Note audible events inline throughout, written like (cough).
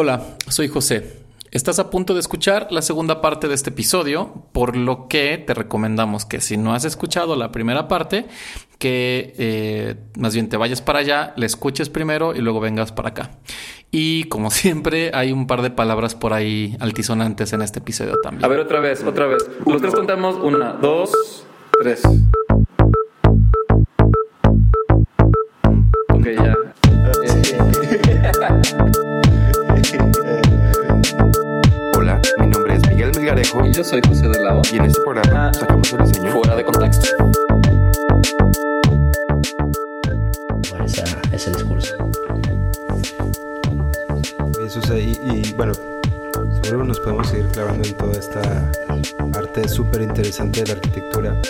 Hola, soy José. Estás a punto de escuchar la segunda parte de este episodio, por lo que te recomendamos que si no has escuchado la primera parte, que eh, más bien te vayas para allá, la escuches primero y luego vengas para acá. Y como (laughs) siempre, hay un par de palabras por ahí altisonantes en este episodio también. A ver, otra vez, otra vez. Los contamos. Una, dos, tres. Yo soy José de Lado. y en este programa Ah. sacamos el diseño Fuera de contexto. por esa- ese discurso. Eso es ahí, y bueno, seguro nos podemos seguir clavando en toda esta arte súper interesante de la arquitectura,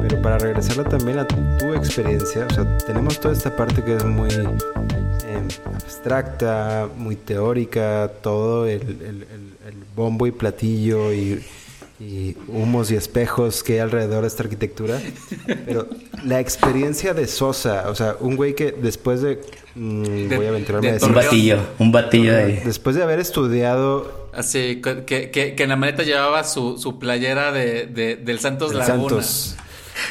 pero para regresarla también a tu experiencia, o sea, tenemos toda esta parte que es muy eh, abstracta, muy teórica, todo el, el- el- el bombo y platillo y, y humos y espejos que hay alrededor de esta arquitectura, pero la experiencia de Sosa, o sea, un güey que después de... mm, De- voy a aventurarme de a decir... Un batillo, un batillo de... Después de haber estudiado Así, que, que, que en la maleta llevaba su, su playera de, de- del Santos el Laguna. Santos.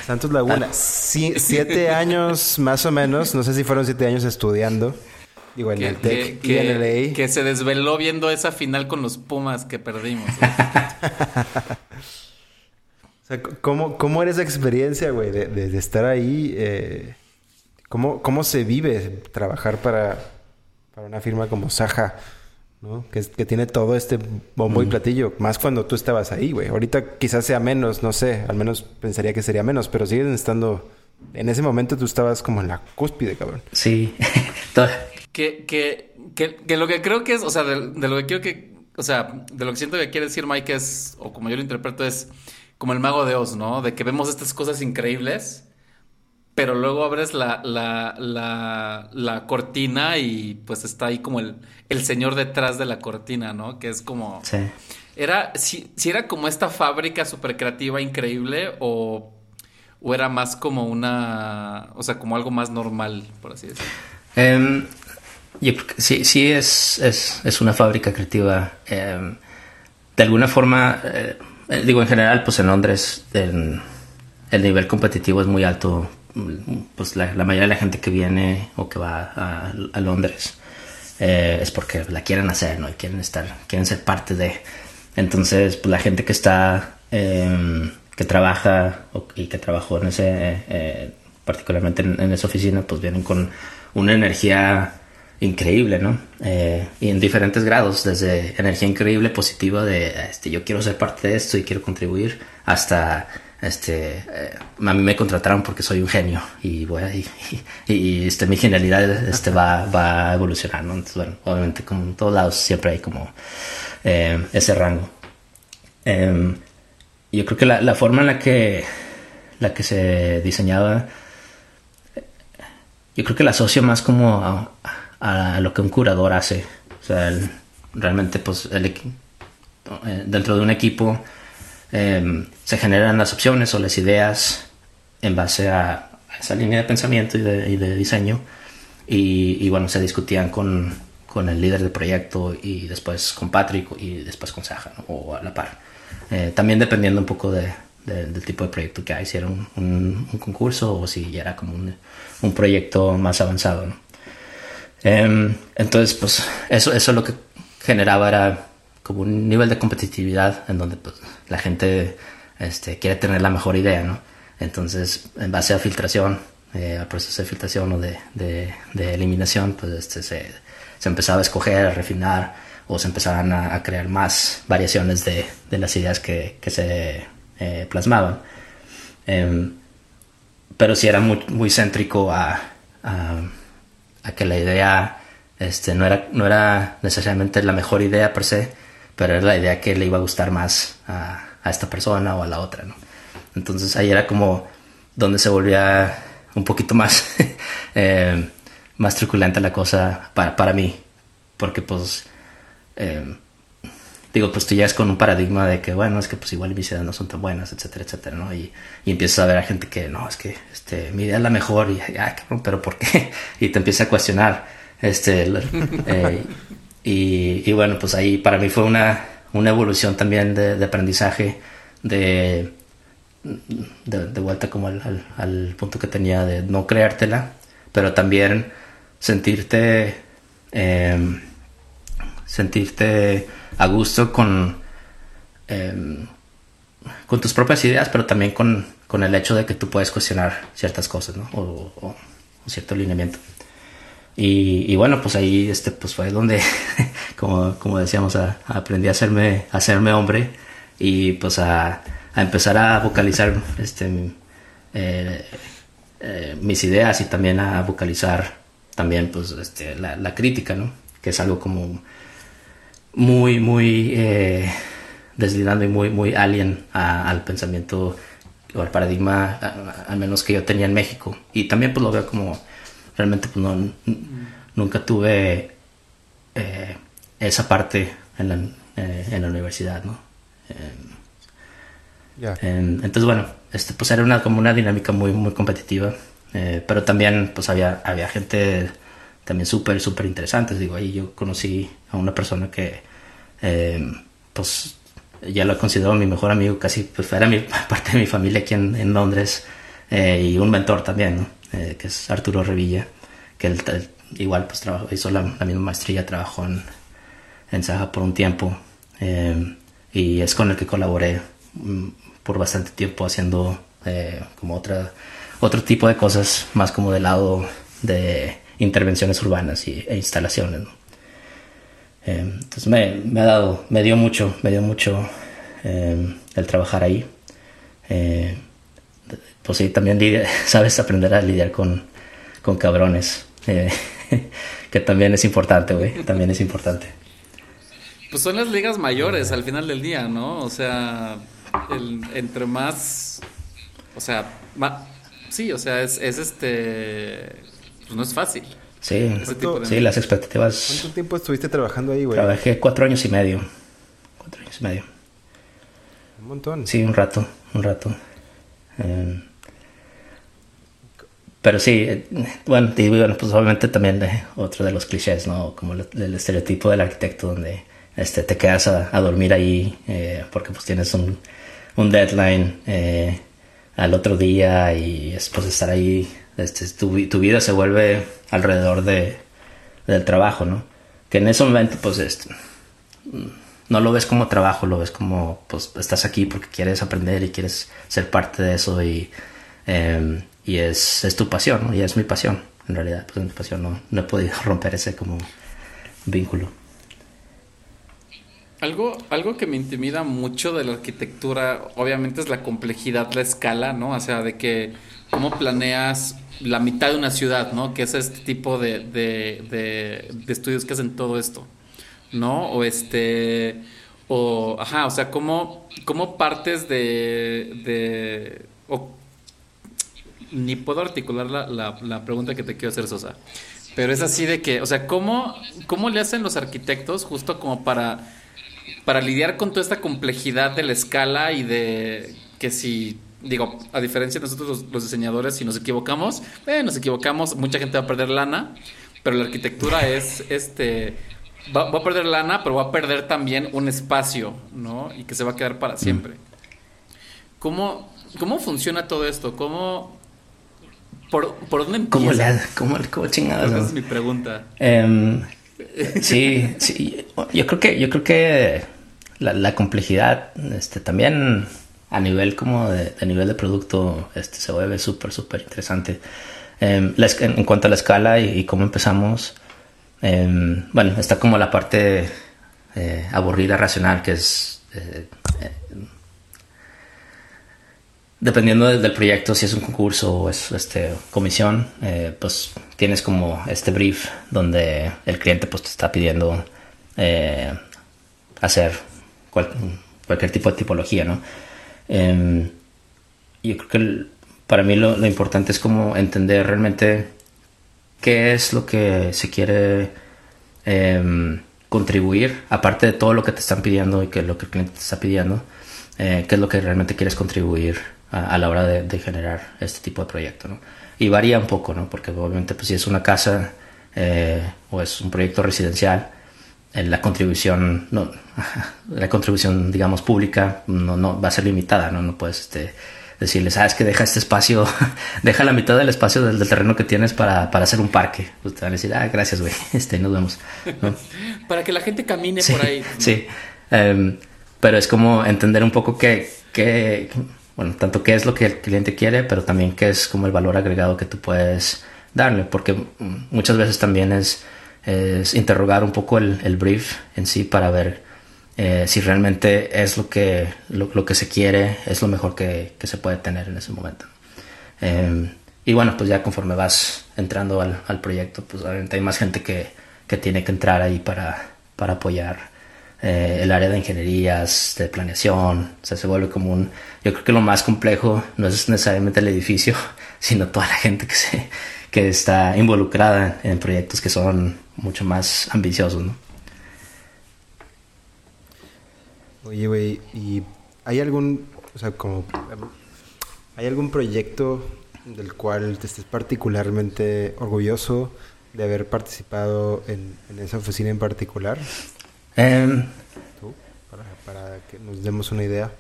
Santos Laguna. Sí, siete años más o menos. No sé si fueron siete años estudiando. Digo, en Que, el que, TEC y que- en el LA. que se desveló viendo esa final con los Pumas que perdimos. (laughs) O sea, ¿cómo, ¿cómo era esa experiencia, güey? De, de- de estar ahí. eh, ¿cómo, ¿Cómo se vive trabajar para, para una firma como Saja? ¿no? Que, tiene todo este bombo y platillo. Más cuando tú estabas ahí, güey. Ahorita quizás sea menos, no sé. Al menos pensaría que sería menos. Pero siguen estando... En ese momento tú estabas como en la cúspide, cabrón. Sí. (laughs) Que, que, que, que lo que creo que es, o sea, de, de lo que quiero que, o sea, de lo que siento que quiere decir Mike es, o como yo lo interpreto, es como el mago de Oz, ¿no? De que vemos estas cosas increíbles, pero luego abres la, la, la, la cortina y pues está ahí como el, el señor detrás de la cortina, ¿no? Que es como... sí. Era, si, si era como esta fábrica súper creativa, increíble, o, o era más como una, o sea, como algo más normal, por así decirlo. Em, que sí, sí es, es, es una fábrica creativa. em, de alguna forma, eh, digo, en general, pues en Londres el nivel competitivo es muy alto. Mm, Pues la, mayoría de la gente que viene o que va a, a Londres eh, es porque la quieren hacer, ¿no? Y quieren estar, quieren ser parte de. Entonces, pues la gente que está, em, que trabaja y que trabajó en ese, eh, particularmente en, en esa oficina, pues vienen con una energía increíble, ¿no? Eh, y en diferentes grados, desde energía increíble, positiva de, este, yo quiero ser parte de esto y quiero contribuir, hasta, este, eh, a mí me contrataron porque soy un genio y y, y- este, mi genialidad, este, va, va ¿no? Entonces, bueno, obviamente, como en todos lados siempre hay como eh, ese rango. Em, yo creo que la, la forma en la que, la que se diseñaba yo creo que la asocio más como a, a lo que un curador hace. O sea, el- realmente, pues, el eh, dentro de un equipo eh, se generan las opciones o las ideas en base a esa línea de pensamiento y de, y de diseño. Y, y, bueno, se discutían con, con el líder del proyecto y después con Patrick y después con Saja, ¿no? o a la par. Eh, también dependiendo un poco de, de- del tipo de proyecto que hay, si era un, un- un concurso o si ya era como un, un proyecto más avanzado. ¿no? Em, entonces, pues eso, eso lo que generaba era como un nivel de competitividad en donde pues, la gente este, quiere tener la mejor idea, ¿no? Entonces, en base a filtración, eh, al proceso de filtración o de, de- de eliminación, pues este, se, se empezaba a escoger, a refinar o se empezaban a, a crear más variaciones de, de las ideas que, que se eh, plasmaban. Em, pero sí era muy, muy céntrico a, a, a que la idea este, no, era, no era necesariamente la mejor idea per se, pero era la idea que le iba a gustar más a, a esta persona o a la otra. ¿no? Entonces ahí era como donde se volvía un poquito más, (laughs) eh, más truculenta la cosa para, para mí, porque pues, eh, digo, pues tú ya es con un paradigma de que, bueno, es que pues igual mis ideas no son tan buenas, etcétera, etcétera, ¿no? Y, y empiezas a ver a gente que, no, es que este, mi idea es la mejor y, ah, pero ¿por qué? (laughs) Y te empieza a cuestionar, este, eh, y, y, bueno, pues ahí para mí fue una, una evolución también de, aprendizaje, de, de, vuelta como al, al, punto que tenía de no creértela, pero también sentirte, eh, sentirte a gusto con, eh, con tus propias ideas, pero también con, con, el hecho de que tú puedes cuestionar ciertas cosas, ¿no? O, o, cierto alineamiento. Y, bueno, pues ahí este, pues fue donde, (laughs) como, como decíamos, aprendí a hacerme, a hacerme hombre y pues a, a empezar a vocalizar este, eh, eh, mis ideas y también a vocalizar también pues este, la, la, crítica, ¿no? Que es algo como muy, muy eh, deslindando y muy, muy alien a, al pensamiento o al paradigma, al menos que yo tenía en México. Y también pues lo veo como realmente pues no, nunca tuve eh, esa parte en la, eh, en la universidad, ¿no? Yeah. entonces bueno, este pues era una como una dinámica muy muy competitiva, eh, pero también pues había había gente también súper súper interesante, digo ahí yo conocí a una persona que eh, pues ya lo considero mi mejor amigo, casi pues era mi, (laughs) parte de mi familia aquí en, Londres y un mentor también. Eh, que es Arturo Revilla, que él, igual pues trabajó, hizo la, la, misma maestría, trabajó en, en Saja por un tiempo eh, y es con el que colaboré mm, por bastante tiempo haciendo eh, como otra, otro tipo de cosas, más como del lado de intervenciones urbanas y, e instalaciones. ¿no? entonces me, me, ha dado, me dio mucho, me dio mucho el trabajar ahí pues sí, también (laughs) sabes aprender a lidiar con, con cabrones. Eh, (laughs) que también es importante, güey. También es importante. Pues son las ligas mayores al final del día, ¿no? O sea, el, entre más. O sea, sí, o sea, es, es este. Pues no es fácil. Sí, de... sí, las expectativas. ¿Cuánto tiempo estuviste trabajando ahí, güey? Trabajé cuatro años y medio. Cuatro años y medio. Un montón. Sí, un rato, un rato. Eh, pero sí, bueno, y bueno, pues obviamente también de, otro de los clichés, ¿no? Como el, el, estereotipo del arquitecto donde este, te quedas a, a dormir ahí eh, porque pues tienes un, un deadline eh, al otro día y después de estar ahí, este, tu, tu, vida se vuelve alrededor de, del trabajo, ¿no? Que en ese momento pues este, no lo ves como trabajo, lo ves como pues estás aquí porque quieres aprender y quieres ser parte de eso y... Eh, y es, es tu pasión, ¿no? Y es mi pasión, en realidad, pues es mi pasión, no, no he podido (laughs) romper ese como vínculo. Algo, algo que me intimida mucho de la arquitectura, obviamente, es la complejidad, la escala, ¿no? O sea, de que cómo planeas la mitad de una ciudad, ¿no? Que es este tipo de, de, de, estudios que hacen todo esto, ¿no? O este, o, ajá, o sea, cómo, cómo partes de, de ni puedo articular la, la, la, pregunta que te quiero hacer, Sosa. Pero es así de que, o sea, ¿cómo, cómo le hacen los arquitectos justo como para, para lidiar con toda esta complejidad de la escala y de que si, digo, a diferencia de nosotros los, los diseñadores, si nos equivocamos, eh, nos equivocamos, mucha gente va a perder lana, pero la arquitectura (laughs) es, este, va, va, a perder lana, pero va a perder también un espacio, ¿no? Y que se va a quedar para siempre. ¿Cómo, cómo funciona todo esto? ¿Cómo, ¿Por, ¿Por, dónde empieza? ¿Cómo, le, cómo, cómo chingados? Esa es mi pregunta. Um, (laughs) sí, sí, yo creo que, yo creo que la, la complejidad, este, también a nivel como de, de nivel de producto, este, se vuelve súper, súper interesante. Um, la, en, en, cuanto a la escala y, y cómo empezamos, um, bueno, está como la parte eh, aburrida, racional, que es eh, eh, dependiendo del, del, proyecto, si es un concurso o es este, comisión, eh, pues tienes como este brief donde el cliente pues te está pidiendo eh, hacer cual, cualquier tipo de tipología, ¿no? Eh, yo creo que para mí lo, lo, importante es como entender realmente qué es lo que se quiere em, contribuir, aparte de todo lo que te están pidiendo y que lo que el cliente te está pidiendo, eh, qué es lo que realmente quieres contribuir a, la hora de, de, generar este tipo de proyecto, ¿no? Y varía un poco, ¿no? Porque obviamente pues si es una casa eh, o es un proyecto residencial, la contribución, no, (laughs) la contribución, digamos, pública no, no va a ser limitada, ¿no? No puedes este, decirles, ah, es que deja este espacio, (laughs) deja la mitad del espacio del, terreno que tienes para, para, hacer un parque. Pues te van a decir, ah, gracias, güey, (laughs) este, nos vemos. para que la gente camine por ahí. Sí, em, pero es como entender un poco que, que, bueno, tanto qué es lo que el cliente quiere, pero también qué es como el valor agregado que tú puedes darle, porque muchas veces también es, es interrogar un poco el, el brief en sí para ver eh, si realmente es lo que, lo, que se quiere, es lo mejor que, que, se puede tener en ese momento. Eh, y bueno, pues ya conforme vas entrando al, al proyecto, pues obviamente hay más gente que, que tiene que entrar ahí para, para apoyar eh, el área de ingenierías, de planeación, o sea, se vuelve como un... Yo creo que lo más complejo no es necesariamente el edificio, (laughs) sino toda la gente que, se, que está involucrada en proyectos que son mucho más ambiciosos, ¿no? Oye, güey, ¿y hay algún, o sea, como, hay algún proyecto del cual te estés particularmente orgulloso de haber participado en, esa oficina en particular? Em, ¿Tú? Para, que nos demos una idea.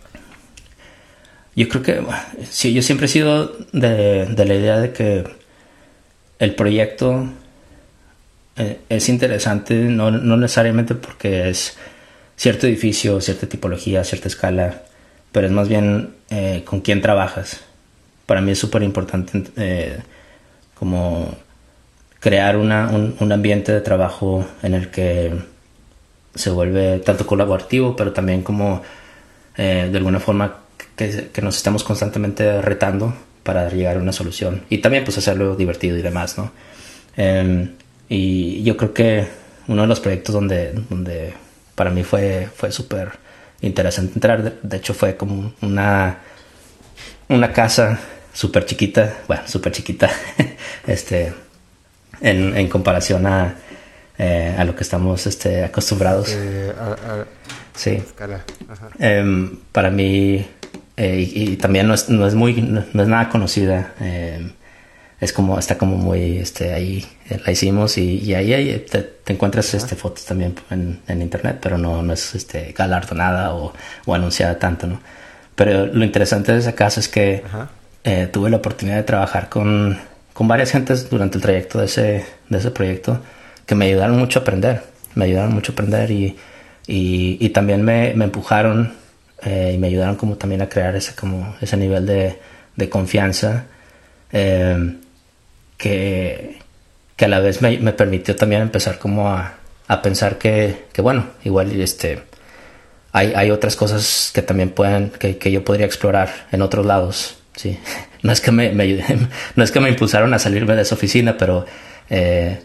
Yo creo que, sí, yo siempre he sido de, de la idea de que el proyecto eh, es interesante, no, no necesariamente porque es cierto edificio, cierta tipología, cierta escala, pero es más bien eh, con quién trabajas. Para mí es súper importante eh, como crear una, un, ambiente de trabajo en el que se vuelve tanto colaborativo, pero también como de alguna forma que, nos estemos constantemente retando para llegar a una solución y también pues hacerlo divertido y demás, ¿no? Em, y yo creo que uno de los proyectos donde, donde para mí fue, fue súper interesante entrar. De, hecho, fue como una, una casa súper chiquita, bueno, súper chiquita, (laughs) este, en, en comparación a, eh, a lo que estamos este, acostumbrados. Eh, sí. Em, para mí, eh, y, también no es, no es muy, no, es nada conocida. Es como, está como muy, este, ahí eh, la hicimos y, ahí, te, encuentras este, fotos también en, internet, pero no, no es este, galardonada o, o anunciada tanto, ¿no? Pero lo interesante de esa casa es que eh, tuve la oportunidad de trabajar con, con varias gentes durante el trayecto de ese, de ese proyecto que me ayudaron mucho a aprender, me ayudaron mucho a aprender y, y, también me, me empujaron eh, y me ayudaron como también a crear ese, como ese nivel de, de confianza eh, que, que a la vez me, permitió también empezar como a, a pensar que, que, bueno, igual este, hay, hay otras cosas que también pueden, que, que, yo podría explorar en otros lados, sí. (laughs) No es que me, (laughs) no es que me impulsaron a salirme de esa oficina, pero eh,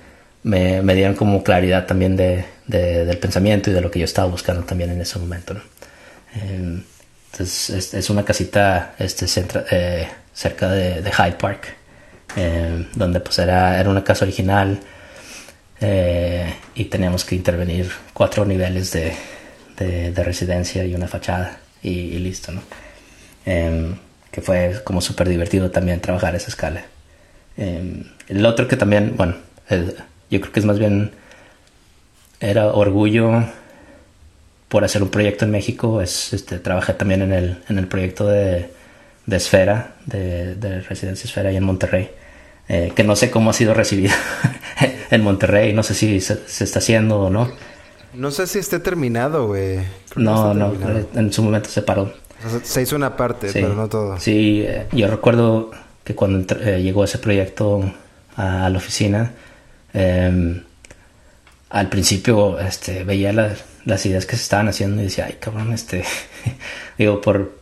me, me, dieron como claridad también de, de, del pensamiento y de lo que yo estaba buscando también en ese momento. Eh, entonces es, una casita este, eh, cerca de Hyde Park. Eh, donde pues era, era una casa original eh, y teníamos que intervenir cuatro niveles de, de, residencia y una fachada y, listo, ¿no? Em, que fue como súper divertido también trabajar esa escala. Em, el otro que también, bueno, yo creo que es más bien, era orgullo por hacer un proyecto en México, es, este, trabajé también en el, en el proyecto de, de Esfera, de, de Residencia Esfera, ahí en Monterrey. Eh, que no sé cómo ha sido recibido (laughs) en Monterrey, no sé si se, está haciendo o no. No sé si esté terminado, güey. No, no, en su momento se paró. se hizo una parte, pero no todo. Sí, eh, yo recuerdo que cuando eh, llegó ese proyecto a, la oficina, em, al principio este, veía las ideas que se estaban haciendo y decía, ay, cabrón, este, (laughs) digo, por,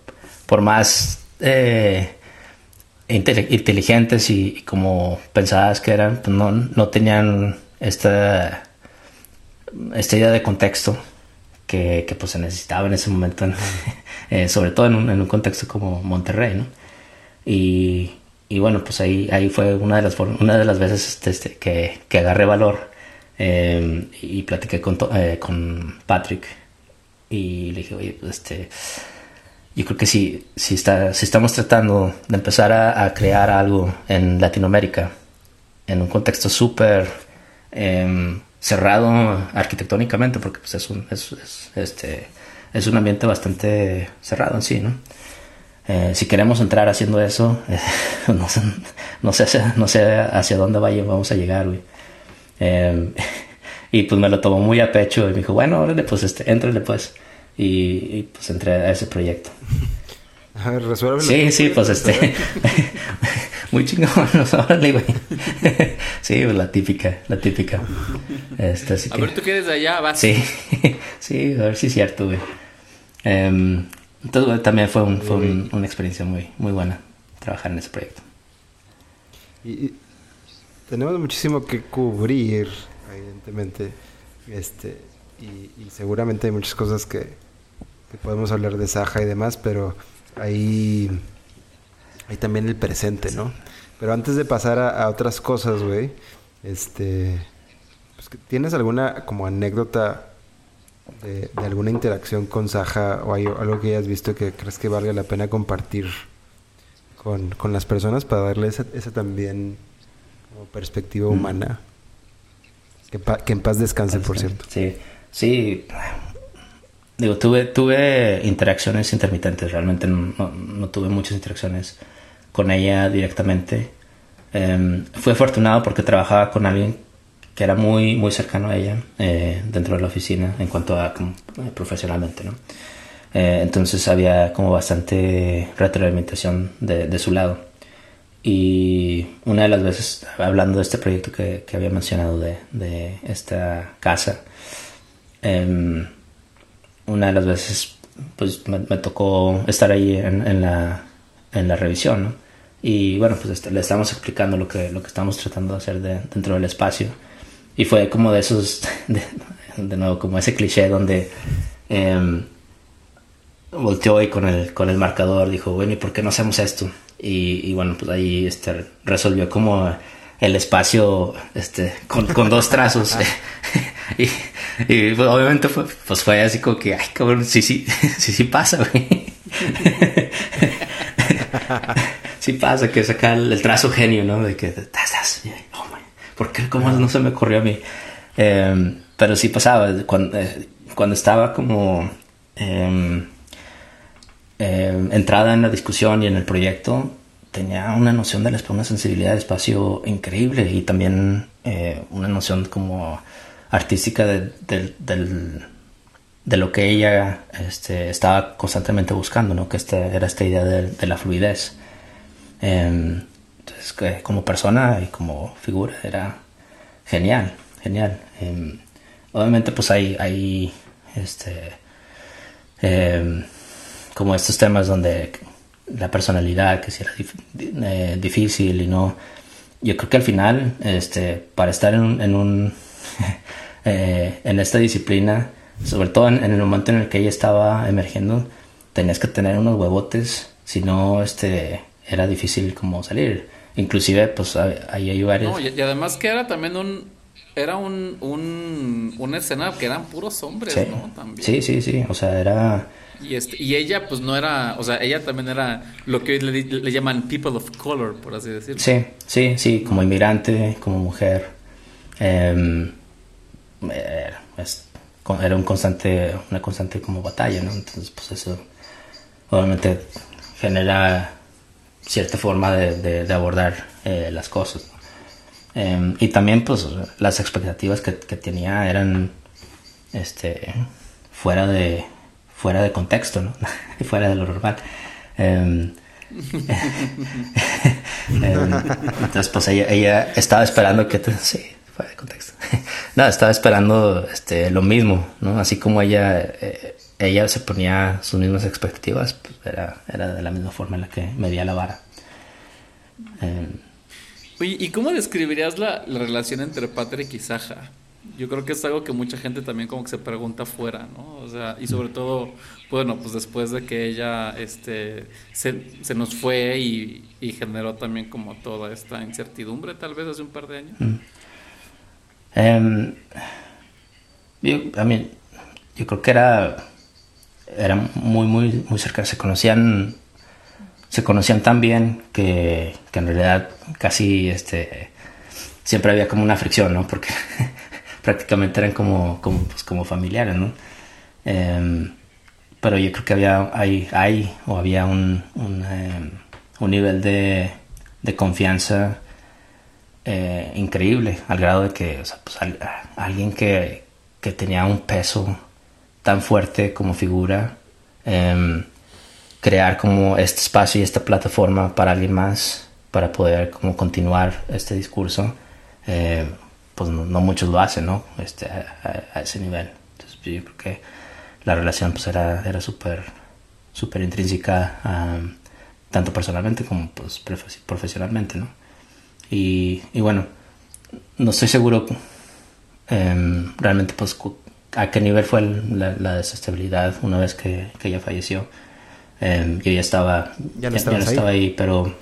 por más inteligentes y, como pensadas que eran, pues no, no tenían esta, esta idea de contexto que, que pues se necesitaba en ese momento, (laughs) eh, sobre todo en un, en un, contexto como Monterrey, ¿no? Y, y, bueno, pues ahí, ahí fue una de las, una de las veces este, este, que, que agarré valor eh, y platiqué con, eh, con Patrick y le dije, oye, pues este yo creo que si, si, está, si estamos tratando de empezar a, crear algo en Latinoamérica, en un contexto súper em, cerrado arquitectónicamente porque pues, es, un, es, es, este, es un ambiente bastante cerrado en sí, ¿no? Eh, si queremos entrar haciendo eso, (laughs) no, sé, no, sé no sé hacia dónde vaya, vamos a llegar, güey. Eh, (laughs) y pues me lo tomó muy a pecho y me dijo, bueno, órale, pues este, pues. Y, y pues entré a ese proyecto. (laughs) A ver, resuélvelo. Sí, sí, pues este. (laughs) muy chingón, (laughs) órale, güey. sí, pues la típica, la típica. Este, así A que- ver, tú que eres de allá, vas. Sí, sí, a ver si es cierto, güey. Em, entonces, güey, también fue, un- fue un- una experiencia muy, muy buena trabajar en ese proyecto. Y, y tenemos muchísimo que cubrir, evidentemente. Este, y, y seguramente hay muchas cosas que, que podemos hablar de Saja y demás, pero hay, hay también el presente, ¿no? Pero antes de pasar a, a otras cosas, güey, este, pues, ¿tienes alguna como anécdota de, de alguna interacción con Saja o hay algo que hayas visto que crees que valga la pena compartir con, con las personas para darle esa, esa también como perspectiva humana? Que, pa- que en paz descanse, por cierto. Sí, sí. Digo, tuve, tuve interacciones intermitentes, realmente no, tuve muchas interacciones con ella directamente. Em, fui afortunado porque trabajaba con alguien que era muy, muy cercano a ella eh, dentro de la oficina en cuanto a eh, profesionalmente, ¿no? Eh, entonces había como bastante retroalimentación de, de su lado. Y una de las veces, hablando de este proyecto que, que había mencionado de, de esta casa, em, una de las veces pues me, me tocó estar ahí en, en la, en la revisión, ¿no? Y bueno, pues este, le estábamos explicando lo que, lo que estamos tratando de hacer de- dentro del espacio. Y fue como de esos, (laughs) de, de nuevo, como ese cliché donde em, volteó y con el, con el marcador dijo, bueno, ¿y por qué no hacemos esto? Y, y bueno, pues ahí este, resolvió como el espacio este, con, con dos trazos. (laughs) (laughs) y, y, pues, obviamente fue, pues fue así como que, ay, cabrón, sí, sí, (laughs) sí, sí pasa, güey. (laughs) sí pasa que saca el, el trazo genio, ¿no? De que, tas, y, oh, my, ¿por qué? ¿Cómo no se me ocurrió a mí? Eh, pero sí pasaba, cuando, eh, cuando estaba como... eh, entrada en la discusión y en el proyecto, tenía una noción del espacio, una sensibilidad del espacio increíble y también eh, una noción como artística de, de lo que ella este, estaba constantemente buscando, ¿no? que era esta idea de, la fluidez. Eh, entonces, como persona y como figura era genial, genial. Eh, obviamente, pues hay, hay este, eh, como estos temas donde la personalidad, que si era eh, difícil y no. Yo creo que al final, este, para estar en, un, (laughs) eh, en esta disciplina, sobre todo en, en el momento en el que ella estaba emergiendo, tenías que tener unos huevotes, si no, este, era difícil como salir. Inclusive, pues ahí hay, varios... No, y, y además que era también un... Era un, un, una escena que eran puros hombres, sí. ¿no? También. sí, sí, sí, o sea, era... Y, este, y ella, pues no era, o sea, ella también era lo que hoy le, le llaman people of color, por así decirlo. Sí, sí, sí, como inmigrante, como mujer. eh, era, con- era un constante, una constante como batalla, ¿no? Entonces, pues eso obviamente genera cierta forma de, de- abordar eh, las cosas. Eh, y también, pues, las expectativas que, que tenía eran, este, fuera de, fuera de contexto, ¿no? (laughs) fuera de lo normal. Eh, (laughs) eh, entonces, pues ella, ella estaba esperando que... (laughs) sí, fuera de contexto. (laughs) no, estaba esperando este, lo mismo, ¿no? Así como ella, eh, ella se ponía sus mismas expectativas, pues era, era de la misma forma en la que medía la vara. Eh, Oye, ¿y cómo describirías la, la relación entre Patrick y Saja? Yo creo que es algo que mucha gente también como que se pregunta afuera, ¿no? O sea, y sobre todo, bueno, pues después de que ella este, se, se nos fue y, y generó también como toda esta incertidumbre, tal vez hace un par de años. Em, yo, a mí, yo creo que era, era muy, muy, muy cercano. Se conocían, se conocían tan bien que, que en realidad casi, este, siempre había como una fricción, ¿no? Porque, (laughs) prácticamente eran como, como, pues, como familiares, ¿no? Em, pero yo creo que había, hay, hay o había un, un, em, un nivel de, de confianza eh, increíble, al grado de que pues, alguien que, que tenía un peso tan fuerte como figura, em, crear como este espacio y esta plataforma para alguien más, para poder como continuar este discurso, eh, pues no, muchos lo hacen, ¿no? Este, a, ese nivel. Entonces yo creo que la relación pues era, era súper súper intrínseca, tanto personalmente como pues profe- profesionalmente, ¿no? Y, y bueno, no estoy seguro em, realmente pues a qué nivel fue la, la desestabilidad una vez que, que ella falleció. Em, yo ya estaba, Ya no estabas ahí. estaba ahí, pero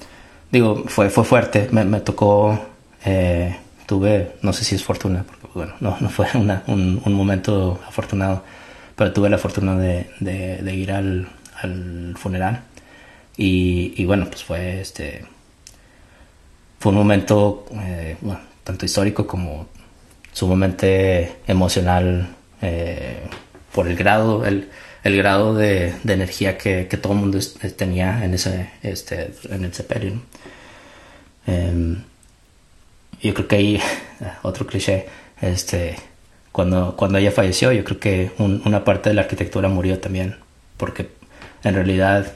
digo, fue, fue fuerte, me, me tocó, eh, tuve, no sé si es fortuna, porque bueno, no, no fue una- un, un momento afortunado, pero tuve la fortuna de, de- de ir al, al funeral y, y bueno, pues fue este, fue un momento, eh, tanto histórico como sumamente emocional eh, por el grado, el, el grado de, de energía que, que todo el mundo es- tenía en ese, este, en el sepelio. ¿no? Em, yo creo que ahí, (laughs) otro cliché, este, cuando, cuando ella falleció, yo creo que un- una parte de la arquitectura murió también, porque en realidad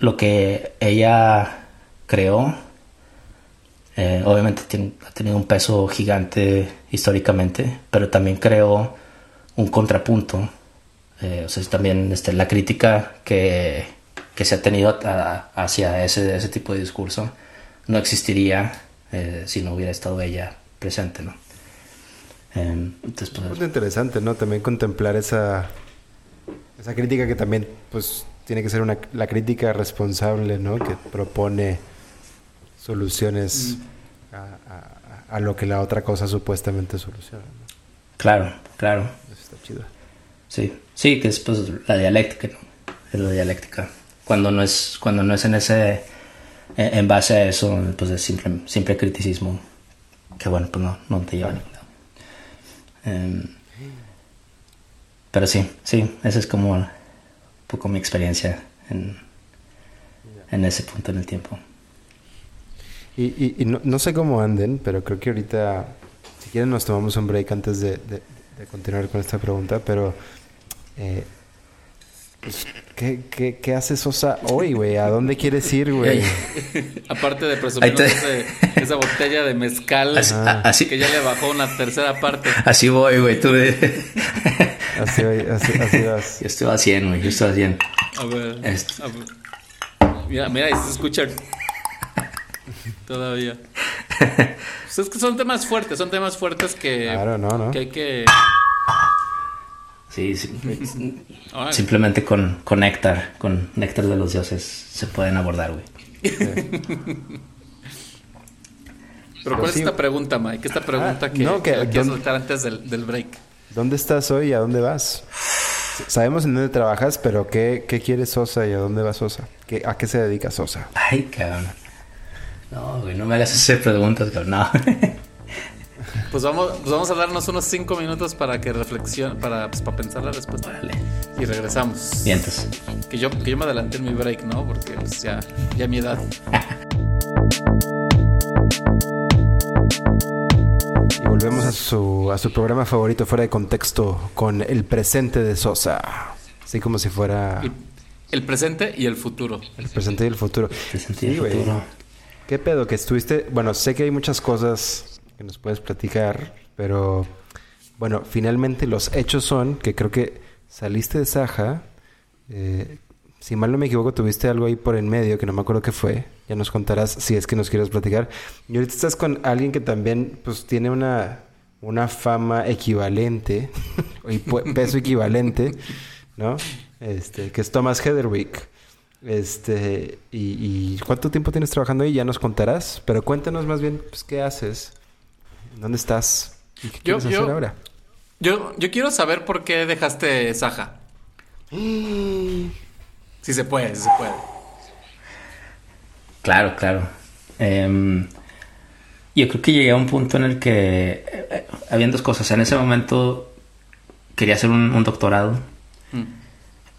lo que ella creó, eh, obviamente tiene- ha tenido un peso gigante históricamente, pero también creó un contrapunto. Eh, o sea, también este, la crítica que, que se ha tenido hacia ese, ese tipo de discurso no existiría eh, si no hubiera estado ella presente, ¿no? Em, entonces, pues, interesante, ¿no? También contemplar esa, esa crítica que también, pues, tiene que ser una, la crítica responsable, ¿no? Que propone soluciones a, a- a lo que la otra cosa supuestamente soluciona. ¿no? claro, claro. Eso está chido. Sí, sí, que es pues la dialéctica, ¿no? Es la dialéctica. Cuando no es, cuando no es en ese, en, en base a eso, pues es simple, simple criticismo. Que bueno, pues no, no te lleva a ningún lado. Em, pero sí, sí, esa es como un poco mi experiencia en, en ese punto en el tiempo. Y, y- y no, no sé cómo anden, pero creo que ahorita, si quieren, nos tomamos un break antes de, de- de continuar con esta pregunta. Pero, eh, pues, ¿qué, qué, qué hace Sosa hoy, güey? ¿A dónde quieres ir, güey? (laughs) Aparte de presumir te- esa botella de mezcal Así, a- así, que ya le bajó una tercera parte. así voy, güey. Tú de... (laughs) Así, así, así vas. yo estoy a 100, güey. Yo estoy a 100. A ver. Esto. a ver. Mira, mira, ahí se escucha (laughs) todavía. Pues es que son temas fuertes, son temas fuertes que, Claro, no, no. que hay que... Sí, sí. Simplemente con, con néctar, con néctar de los dioses, se pueden abordar, güey. Pero ¿cuál es esta pregunta, Mike? Esta pregunta Ah, que, no, que- que la quiero ¿dónde- soltar antes del, del break. ¿Dónde estás hoy y a dónde vas? Sabemos en dónde trabajas, pero ¿qué, qué quiere Sosa y a dónde va Sosa? ¿Qué, ¿A qué se dedica Sosa? Ay, cabrón. No, güey, no me hagas esas preguntas, cabrón. No. (laughs) Pues vamos, pues vamos a darnos unos cinco minutos para que reflexione, para, pues, para pensar la respuesta. Órale. Y regresamos. Vientos. Que yo, que yo me adelanté en mi break, ¿no? Porque pues, ya, ya mi edad. (laughs) Y volvemos a su, a su programa favorito fuera de contexto con el presente de Sosa. Así como si fuera El, el presente y el futuro. el presente y el futuro. Presente Sí, y güey. futuro. ¿Qué pedo que estuviste? Bueno, sé que hay muchas cosas que nos puedes platicar, pero bueno, finalmente los hechos son que creo que saliste de Saja. eh, si mal no me equivoco, tuviste algo ahí por en medio que no me acuerdo qué fue. Ya nos contarás si es que nos quieres platicar. Y ahorita estás con alguien que también pues tiene una, una fama equivalente (laughs) y peso equivalente, ¿no? Este, que es Thomas Heatherwick. Este, y, y ¿cuánto tiempo tienes trabajando ahí? Ya nos contarás, pero cuéntanos más bien, pues, ¿qué haces? ¿Dónde estás? ¿Y qué Yo- quieres yo- hacer ahora? Yo, yo quiero saber por qué dejaste Saja. Si (gasps) se puede, si se puede. Claro, claro. Em, yo creo que llegué a un punto en el que eh, eh, habían dos cosas. En ese momento quería hacer un, un doctorado.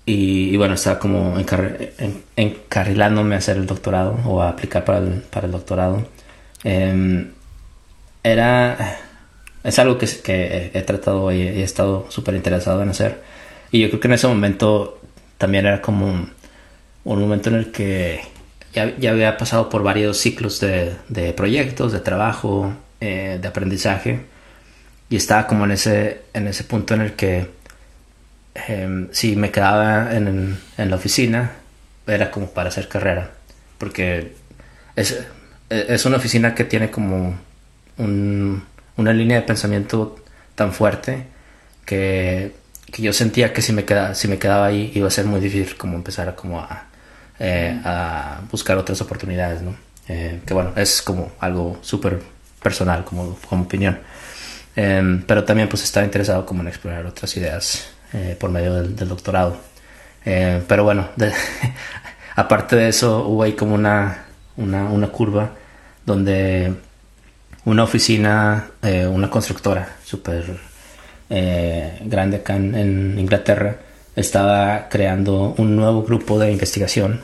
Y, y bueno, estaba como encar- en- encarrilándome a hacer el doctorado o a aplicar para el, para el doctorado. Em, era... Es algo que, que he tratado y he estado súper interesado en hacer. Y yo creo que en ese momento también era como un, un momento en el que ya, ya había pasado por varios ciclos de, de proyectos, de trabajo, eh, de aprendizaje. Y estaba como en ese, en ese punto en el que em, si me quedaba en, en la oficina era como para hacer carrera. Porque es, es una oficina que tiene como un- una línea de pensamiento tan fuerte que, que yo sentía que si me, quedaba, si me quedaba ahí iba a ser muy difícil como empezar a, como a, eh, a buscar otras oportunidades, ¿no? Eh, que bueno, es como algo súper personal como, como opinión. Em, pero también pues estaba interesado como en explorar otras ideas eh, por medio del, doctorado. Eh, pero bueno, (laughs) aparte de eso hubo ahí como una, una, curva donde una oficina, eh, una constructora súper grande acá en, Inglaterra, estaba creando un nuevo grupo de investigación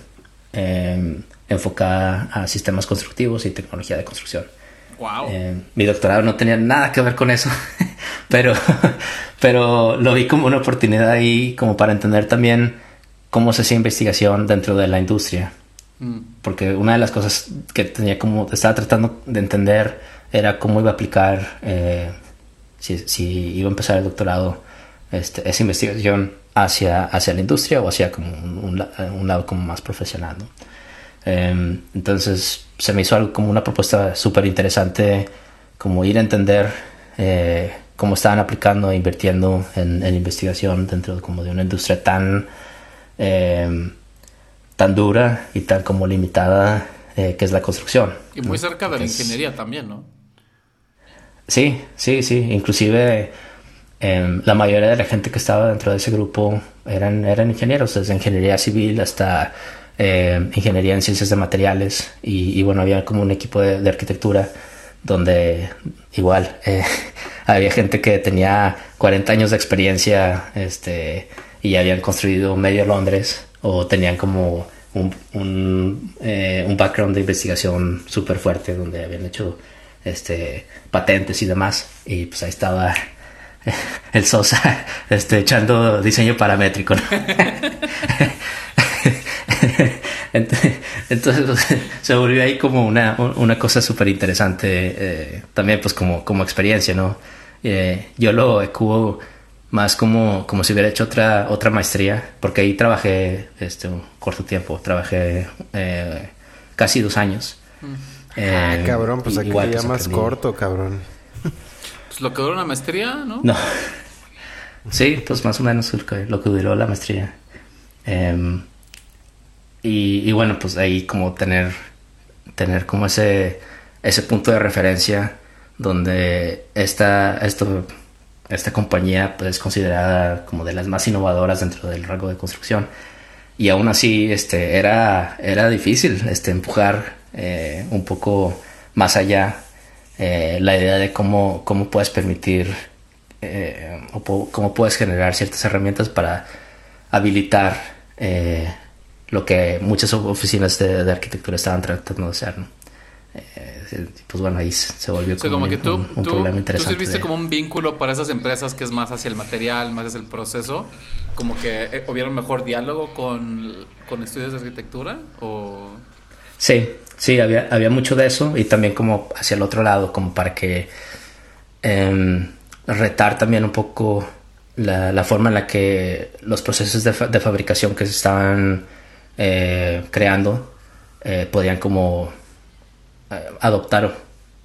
enfocada a sistemas constructivos y tecnología de construcción. Wow. Eh, mi doctorado no tenía nada que ver con eso, (laughs) pero, pero lo vi como una oportunidad ahí como para entender también cómo se hacía investigación dentro de la industria. Mm. Porque una de las cosas que tenía como, estaba tratando de entender era cómo iba a aplicar, eh, si, si iba a empezar el doctorado, este, esa investigación hacia, hacia la industria o hacia como un, un la- un lado como más profesional. ¿no? Eh, entonces se me hizo algo como una propuesta súper interesante, como ir a entender eh, cómo estaban aplicando e invirtiendo en, en investigación dentro de, como de una industria tan, eh, tan dura y tan como limitada eh, que es la construcción. Y muy cerca de la ingeniería también, ¿no? Sí, sí, sí. Inclusive em, la mayoría de la gente que estaba dentro de ese grupo eran, eran ingenieros, desde ingeniería civil hasta em, ingeniería en ciencias de materiales. Y, y bueno, había como un equipo de, de arquitectura donde igual eh, (laughs) había gente que tenía 40 años de experiencia este, y habían construido medio Londres o tenían como un, un, eh, un background de investigación súper fuerte donde habían hecho este, patentes y demás. Y pues ahí estaba (laughs) el Sosa (laughs) este, echando diseño paramétrico. ¿no? Ent- (laughs) Entonces pues, (laughs) se volvió ahí como una, una cosa súper interesante, eh, también pues como, como experiencia, ¿no? Eh, yo lo ecubo más como, como si hubiera hecho otra, otra maestría, porque ahí trabajé este, un corto tiempo, trabajé eh, casi dos años. Ah, Eh, cabrón, pues aquí igual, ya pues, más aprendí. corto, cabrón. (laughs) Pues lo que dura una maestría, ¿no? No. Sí, pues más o menos lo que, lo que duró la maestría. Em, y, bueno, pues ahí como tener, tener como ese, ese punto de referencia donde esta, esto, esta compañía pues, es considerada como de las más innovadoras dentro del rango de construcción. Y aún así este, era, era difícil este, empujar eh, un poco más allá eh, la idea de cómo, cómo puedes permitir eh, o cómo puedes generar ciertas herramientas para habilitar lo que muchas oficinas de, de arquitectura estaban tratando de hacer. ¿no? Eh, pues bueno, ahí se volvió O sea, como, como que un- tú, un, un tú, problema tú interesante. sirviste de- como un vínculo para esas empresas que es más hacia el material, más hacia el proceso. Como que eh, hubiera un mejor diálogo con, con estudios de arquitectura o... Sí, sí, había, había mucho de eso y también como hacia el otro lado, como para que em, retar también un poco la, la forma en la que los procesos de, fa- de fabricación que se estaban eh, creando eh, podían como eh, adoptar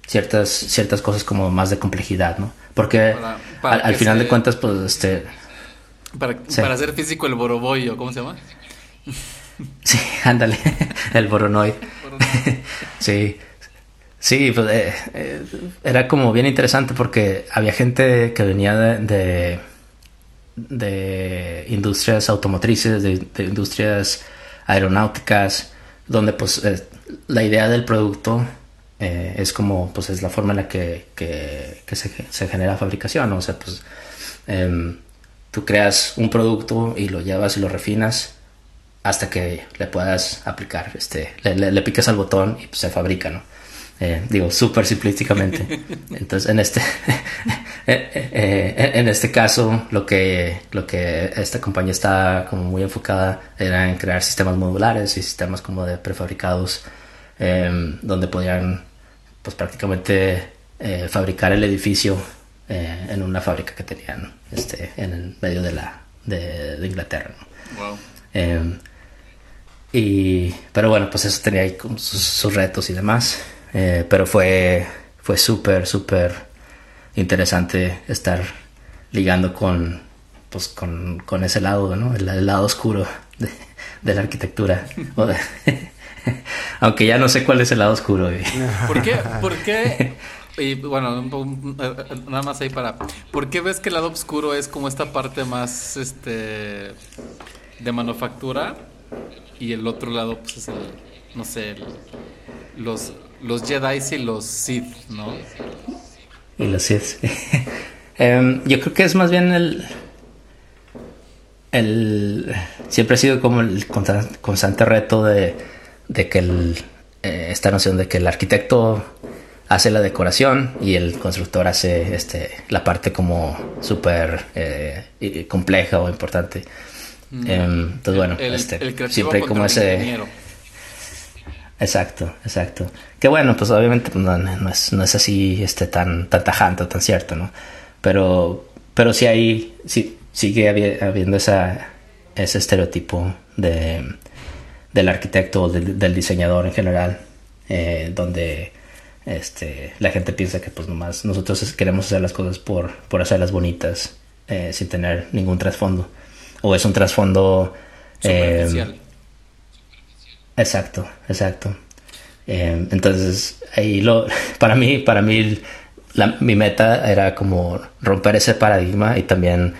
ciertas, ciertas cosas como más de complejidad, ¿no? Porque Para- para al, final se- de cuentas, pues, este, Para, Sí. para hacer físico el boroboyo, ¿cómo se llama? (laughs) Sí, ándale, (laughs) el boronoid. (laughs) sí, sí, pues eh, eh, era como bien interesante porque había gente que venía de, de, de industrias automotrices, de, de industrias aeronáuticas, donde pues eh, la idea del producto eh, es como, pues es la forma en la que, que, se, se, genera fabricación, ¿no? o sea, pues eh, tú creas un producto y lo llevas y lo refinas hasta que le puedas aplicar, este, le, le, le piques al botón y pues, se fabrica, ¿no? Eh, digo, súper simplísticamente. (laughs) Entonces, en este, (laughs) en este caso, lo que, lo que esta compañía está como muy enfocada era en crear sistemas modulares y sistemas como de prefabricados, eh, donde podían, pues prácticamente eh, fabricar el edificio eh, en una fábrica que tenían, este, en el medio de la, de, de Inglaterra. ¿no? Wow. y, pero bueno, pues eso tenía ahí sus, sus retos y demás. Eh, pero fue, fue súper, súper interesante estar ligando con, pues, con, con ese lado, ¿no? El, el lado oscuro de, de la arquitectura. (laughs) Aunque ya no sé cuál es el lado oscuro. ¿Por qué? (laughs) ¿Por qué? Y bueno, nada más ahí para. ¿Por qué ves que el lado oscuro es como esta parte más este de manufactura y el otro lado pues es el no sé, el, los los Jedi y los Sith, ¿no? Y los Sith. um, (laughs) yo creo que es más bien el. El. Siempre ha sido como el constante reto de, de que el, eh, esta noción de que el arquitecto hace la decoración y el constructor hace este, la parte como súper eh, compleja o importante. Mm. Um, entonces, bueno, el, este, el siempre hay como ese. Ingeniero. Exacto, exacto. Que bueno, pues obviamente no, no, es, no es así este, tan, tan tajante o tan cierto, ¿no? Pero, pero sí hay, sí, sigue habiendo esa, ese estereotipo de, del arquitecto o del, diseñador en general, eh, donde este, la gente piensa que pues nomás nosotros queremos hacer las cosas por, por hacerlas bonitas, eh, sin tener ningún trasfondo. O es un trasfondo... Eh, Exacto, exacto. Eh, entonces, ahí lo, (laughs) para mí, para mí, la, mi meta era como romper ese paradigma y también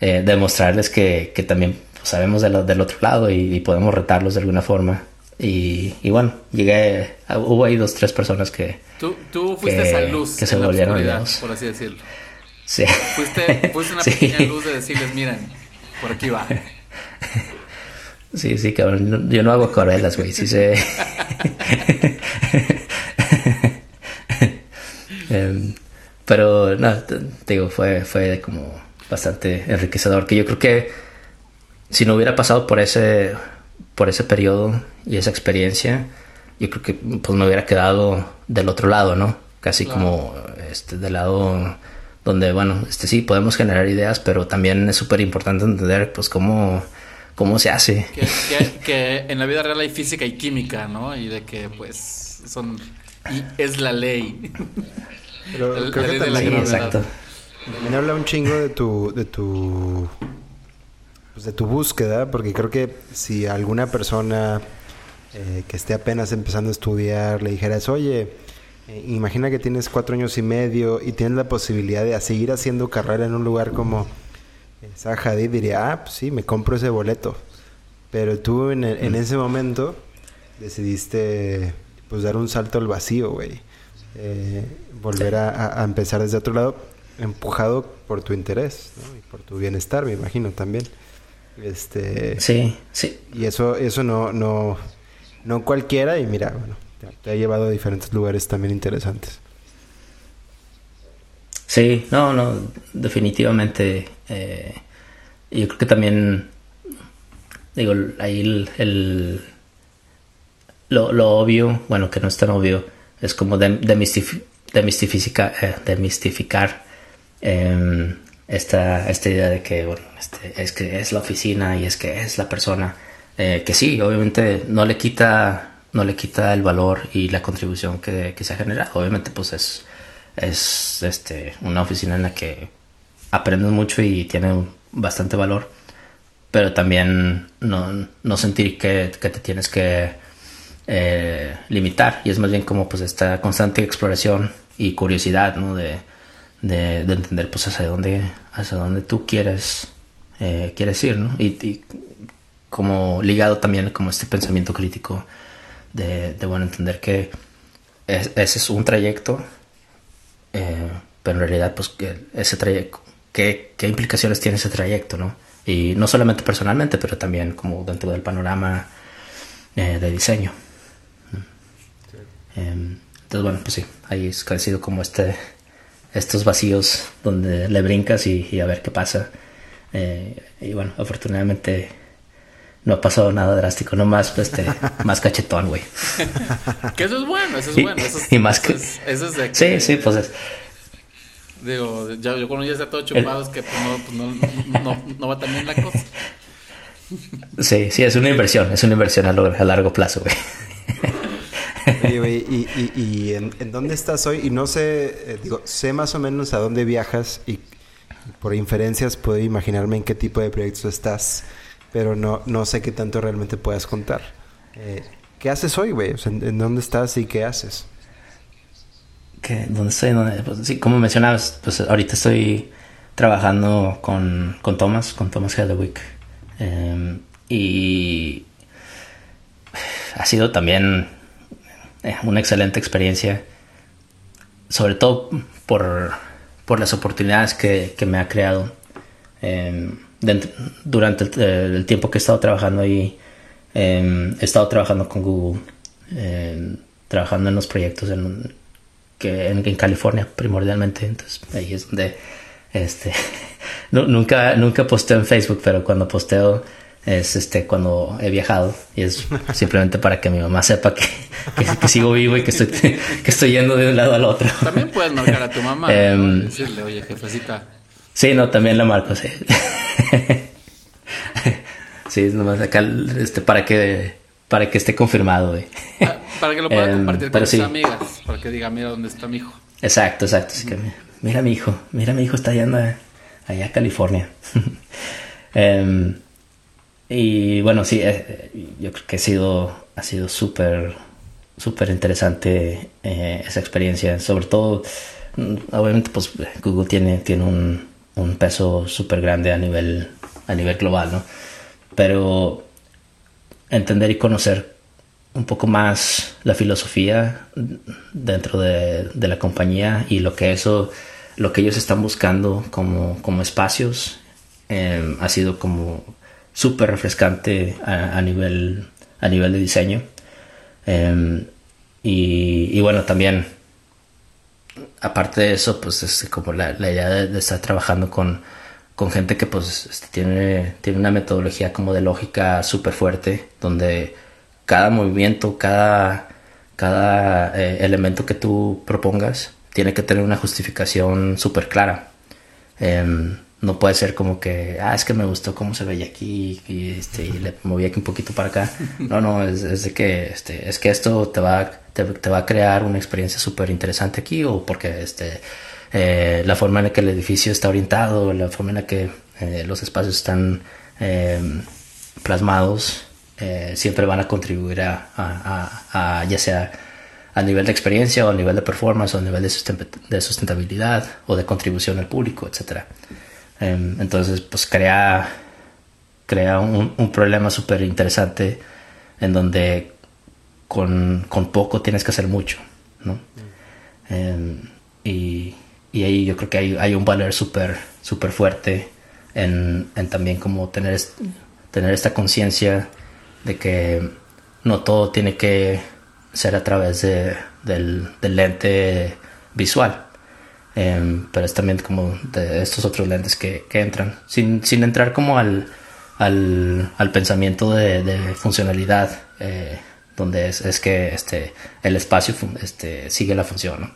eh, demostrarles que, que también sabemos de lo, del otro lado y, y, podemos retarlos de alguna forma. Y, y bueno, llegué, hubo ahí dos, tres personas que... Tú, tú fuiste que, esa luz que se volvieron por así decirlo. Sí. Fuiste, fuiste una (laughs) sí. pequeña luz de decirles, miren, por aquí va. (laughs) Sí, sí, cabrón. Yo no hago acuarelas, güey. Sí sé. um, (laughs) pero, no, te, te, digo, fue, fue como bastante enriquecedor. Que yo creo que si no hubiera pasado por ese, por ese periodo y esa experiencia, yo creo que pues me hubiera quedado del otro lado, ¿no? Casi claro. como este, del lado donde, bueno, este sí, podemos generar ideas, pero también es súper importante entender, pues, cómo cómo se hace. Que, que, que, en la vida real hay física y química, ¿no? Y de que pues son y es la ley. Pero la, creo la ley que de la también, gravedad. Exacto. También habla un chingo de tu de tu pues de tu búsqueda, porque creo que si alguna persona eh, que esté apenas empezando a estudiar le dijeras, oye, eh, imagina que tienes cuatro años y medio y tienes la posibilidad de seguir haciendo carrera en un lugar como Zaha diría, ah, pues sí, me compro ese boleto. Pero tú en, el, en ese momento decidiste pues dar un salto al vacío, güey. Eh, volver a, a, empezar desde otro lado, empujado por tu interés ¿no? y por tu bienestar, me imagino también. Este, sí, sí. Y eso, eso no, no, no cualquiera, y mira, bueno, te, te ha llevado a diferentes lugares también interesantes. Sí, no, no, definitivamente. Eh, yo creo que también, digo, ahí el, lo, lo, obvio, bueno, que no es tan obvio, es como de, demistific, demistificar, eh, demistificar eh, esta, esta idea de que, bueno, este, es que es la oficina y es que es la persona. Eh, que sí, obviamente no le quita no le quita el valor y la contribución que, que se ha generado. Obviamente, pues es es este, una oficina en la que aprendes mucho y tiene bastante valor, pero también no, no sentir que, que, te tienes que eh, limitar y es más bien como pues esta constante exploración y curiosidad ¿no? de, de, de, entender pues hacia dónde, hacia dónde tú quieres, eh, quieres ir ¿no? y, como ligado también como este pensamiento crítico de, bueno entender que es- ese es un trayecto, eh, pero en realidad, pues, que ese trayecto, ¿qué, ¿qué implicaciones tiene ese trayecto, no? Y no solamente personalmente, pero también como dentro del panorama eh, de diseño. Eh, entonces, bueno, pues sí, ahí es ha sido como este, estos vacíos donde le brincas y, y a ver qué pasa. Eh, y bueno, afortunadamente no ha pasado nada drástico, no más, pues, este, (laughs) más cachetón, güey. Que eso es bueno, eso es Y- bueno. Eso es, y más eso que- es, eso es de Sí, que- sí, pues es, Digo, ya, yo cuando ya está todo chupado es que pues, no, pues, no, no, no va tan bien la cosa. sí, sí, es una inversión, es una inversión a, lo- a largo plazo, güey. Oye, güey, ¿y, y, y en, en dónde estás hoy? Y no sé, eh, digo, sé más o menos a dónde viajas y por inferencias puedo imaginarme en qué tipo de proyectos estás, pero no, no sé qué tanto realmente puedas contar. Eh, ¿Qué haces hoy, güey? ¿en, dónde estás y qué haces? que ¿Dónde estoy? ¿Dónde? Pues, sí, como mencionabas, pues ahorita estoy trabajando con, con Thomas, con Thomas Hellewick. Eh, y ha sido también eh, una excelente experiencia, sobre todo por, por las oportunidades que, que me ha creado. Eh, durante el, el tiempo que he estado trabajando ahí, eh, he estado trabajando con Google, eh, trabajando en los proyectos en, que en, en California primordialmente. Entonces ahí es donde este (laughs) nu- nunca nunca posteo en Facebook, pero cuando posteo es este cuando he viajado y es (laughs) simplemente para que mi mamá sepa que, que, que sigo vivo y que estoy (laughs) que estoy yendo de un lado al otro. También puedes marcar a tu mamá Em, y decirle, oye, jefecita. Sí, no, también la marco, sí. (laughs) sí, es nomás acá este para que para que esté confirmado, güey. ah, Para que lo pueda (laughs) Em, compartir con sus sí. amigas. Para que diga, mira dónde está mi hijo. Exacto, exacto. Así que, mi- mira mi hijo, mira mi hijo está yendo a- allá a California. (laughs) Em, y bueno, sí, eh, yo creo que ha sido, ha sido súper, súper interesante eh, esa experiencia. Sobre todo, mm, obviamente, pues Google tiene, tiene un, un peso súper grande a nivel, a nivel global, ¿no? Pero entender y conocer un poco más la filosofía dentro de, de la compañía y lo que eso lo que ellos están buscando como, como espacios eh, ha sido como súper refrescante a, nivel a nivel de diseño y, y bueno también aparte de eso pues es como la, la idea de, de estar trabajando con, con gente que pues este, tiene, tiene una metodología como de lógica súper fuerte donde cada movimiento, cada, cada eh, elemento que tú propongas tiene que tener una justificación súper clara. Em, no puede ser como que, ah, es que me gustó cómo se veía aquí y, este, y le moví aquí un poquito para acá. No, no, es, es de que, este, es que esto te va, te, va a crear una experiencia súper interesante aquí o porque este, eh, la forma en la que el edificio está orientado, la forma en la que eh, los espacios están em, plasmados, eh, siempre van a contribuir a, ya sea a nivel de experiencia o a nivel de performance o a nivel de, de sustentabilidad o de contribución al público, etcétera. Em, entonces, pues crea, crea un, un problema súper interesante en donde con, con poco tienes que hacer mucho, ¿no? Em, y, y ahí yo creo que hay, hay un valor súper súper fuerte en, en también como tener, tener esta conciencia de que no todo tiene que ser a través de, del, del lente visual. Em, pero es también como de estos otros lentes que, que entran, sin, sin entrar como al, al, al pensamiento de, de funcionalidad, eh, donde es, es que este, el espacio este, sigue la función, ¿no?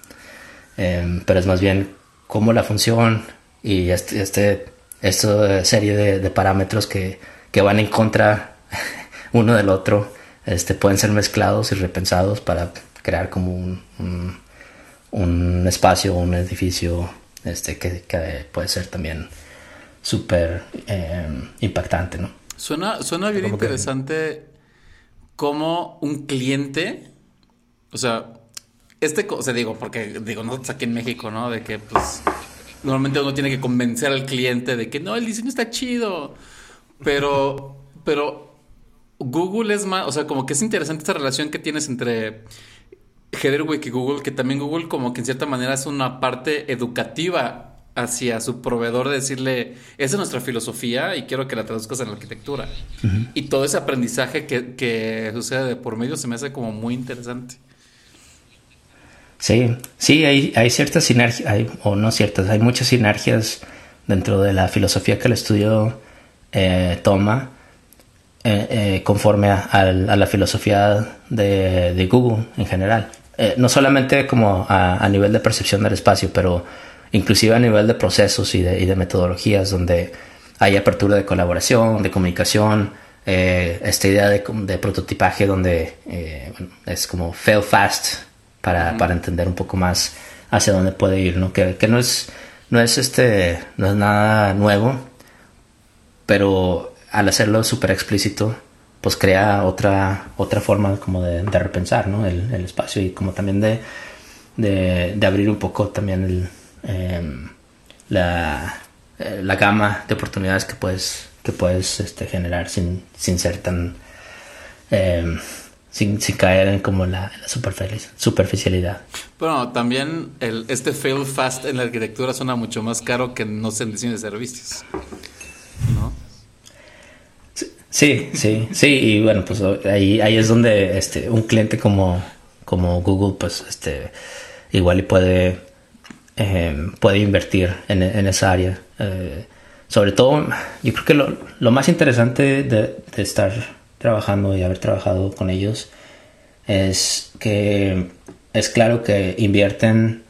Em, pero es más bien cómo la función y este, este esta serie de, de parámetros que, que van en contra (laughs) uno del otro este, pueden ser mezclados y repensados para crear como un, un, un espacio, un edificio este, que, que puede ser también súper eh, impactante, ¿no? Suena, suena bien Como que- interesante como un cliente, o sea, este, o sea, digo, porque digo, nosotros aquí en México, ¿no? De que pues normalmente uno tiene que convencer al cliente de que no, el diseño está chido, pero, pero Google es más, o sea, como que es interesante esta relación que tienes entre Y Google, que también Google como que en cierta manera es una parte educativa hacia su proveedor de decirle, esa es nuestra filosofía y quiero que la traduzcas en la arquitectura. Y todo ese aprendizaje que, que sucede de por medio se me hace como muy interesante. Sí, sí, hay, hay ciertas sinergias, hay, o no ciertas, hay muchas sinergias dentro de la filosofía que el estudio eh, toma eh, eh, conforme a, a, la filosofía de, de Google en general. Eh, no solamente como a, a, nivel de percepción del espacio, pero inclusive a nivel de procesos y de, y de metodologías donde hay apertura de colaboración, de comunicación, eh, esta idea de, de prototipaje donde eh, bueno, es como fail fast para, mm. para, entender un poco más hacia dónde puede ir, ¿no? Que, que, no es no es este no es nada nuevo, pero al hacerlo súper explícito, pues crea otra otra forma como de, repensar, ¿no? El, espacio y como también de, de, abrir un poco también el eh, la, eh, la, gama de oportunidades que puedes, que puedes este, generar sin, sin ser tan... Eh, sin, sin, caer en como la, superficialidad. Bueno, también el, este fail fast en la arquitectura suena mucho más caro que no en diseño de servicios. ¿No? Sí, sí, sí, y bueno, pues ahí, ahí es donde este, un cliente como, como Google, pues este, igual y puede eh, puede invertir en, en esa área. Eh, sobre todo, yo creo que lo, lo más interesante de, de, estar trabajando y haber trabajado con ellos es que es claro que invierten,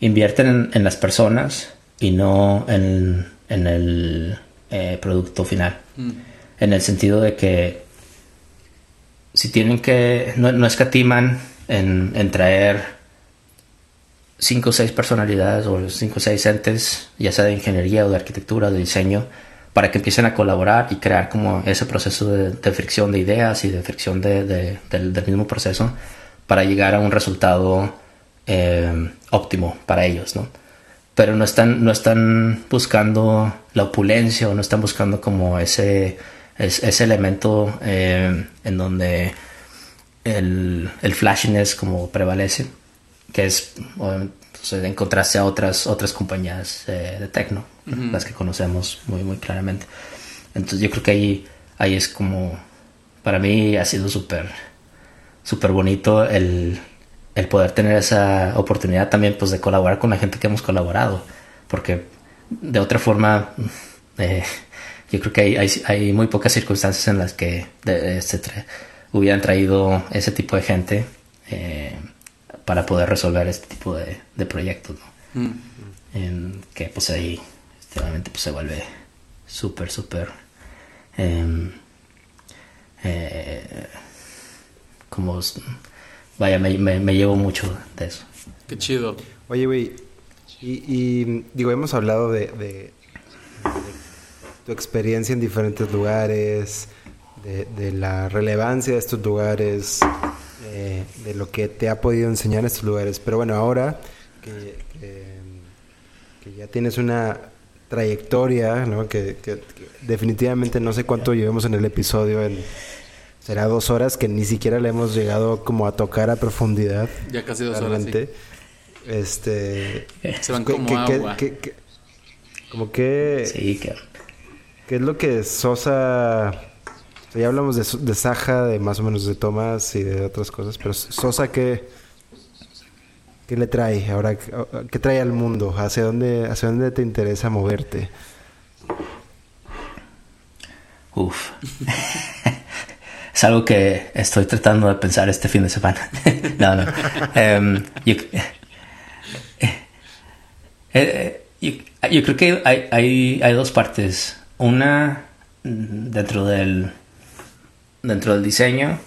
invierten en, en las personas y no en, en el eh, producto final. Mm. En el sentido de que si tienen que, no, no escatiman en, en traer cinco o seis personalidades o cinco o seis entes, ya sea de ingeniería o de arquitectura o de diseño, para que empiecen a colaborar y crear como ese proceso de, fricción de ideas y de fricción de, de, del, del, mismo proceso para llegar a un resultado eh, óptimo para ellos, ¿no? Pero no están, no están buscando la opulencia o no están buscando como ese, ese elemento eh, en donde el, el flashiness como prevalece que es pues, en contraste a otras, otras compañías eh, de tecno, uh -huh. las que conocemos muy, muy claramente. Entonces yo creo que ahí, ahí es como, para mí ha sido súper, súper bonito el, el poder tener esa oportunidad también pues de colaborar con la gente que hemos colaborado, porque de otra forma... Eh, yo creo que hay, hay, hay, muy pocas circunstancias en las que de, este, tra hubieran traído ese tipo de gente eh, para poder resolver este tipo de, de proyectos, ¿no? Mm. En que pues ahí obviamente pues se vuelve súper, súper eh, eh, como vaya, me, me, me, llevo mucho de eso. Qué chido. Oye, güey, y, y, digo, hemos hablado de, de, de, tu experiencia en diferentes lugares, de, de la relevancia de estos lugares, eh, de lo que te ha podido enseñar estos lugares. Pero bueno, ahora que, que, que ya tienes una trayectoria, ¿no? Que, que, definitivamente no sé cuánto llevemos en el episodio, en, será dos horas que ni siquiera le hemos llegado como a tocar a profundidad. Ya casi dos realmente. horas. Sí. Este, se van como agua. como que, sí, que... ¿Qué es lo que Sosa ya hablamos de, de Saja, de más o menos de Tomás y de otras cosas, pero Sosa, ¿qué, qué le trae ahora? ¿Qué trae al mundo? ¿Hacia dónde, hacia dónde te interesa moverte? Uf. (laughs) es algo que estoy tratando de pensar este fin de semana. (laughs) no, no. Um, yo, (laughs) eh, yo, creo que hay, hay dos partes. Una dentro del dentro del diseño,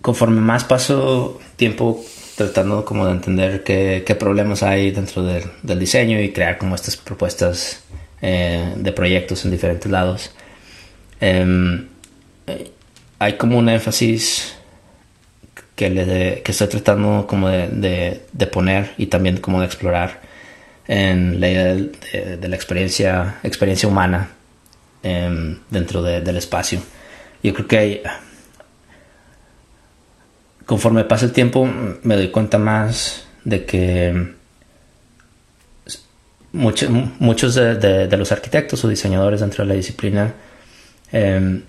conforme más paso tiempo tratando como de entender qué, qué problemas hay dentro de, del diseño y crear como estas propuestas eh, de proyectos en diferentes lados, eh, hay como un énfasis que, le que estoy tratando como de, de, de, poner y también como de explorar en la idea de, la experiencia, experiencia humana eh, dentro de, del espacio. Yo creo que hay, conforme pasa el tiempo me doy cuenta más de que mucho- muchos de, los arquitectos o diseñadores dentro de la disciplina eh,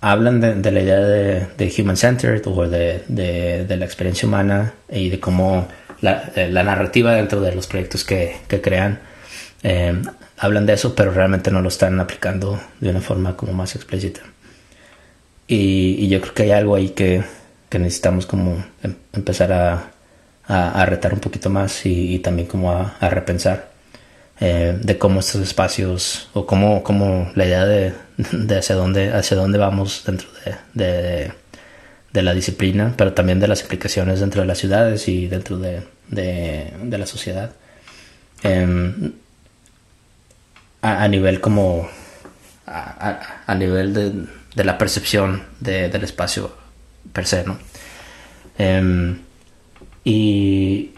hablan de, de la idea de, de human-centered o de la experiencia humana y de cómo la, eh, la narrativa dentro de los proyectos que, que crean eh, hablan de eso, pero realmente no lo están aplicando de una forma como más explícita. Y, y yo creo que hay algo ahí que, que necesitamos como em- empezar a, a, a retar un poquito más y, y también como a, a repensar eh, de cómo estos espacios o cómo, cómo la idea de, de hacia dónde hacia dónde vamos dentro de, de, de la disciplina, pero también de las implicaciones dentro de las ciudades y dentro de, de, la sociedad. Em, a, nivel como a, a- nivel de, de la percepción de- del espacio per se. Em, y,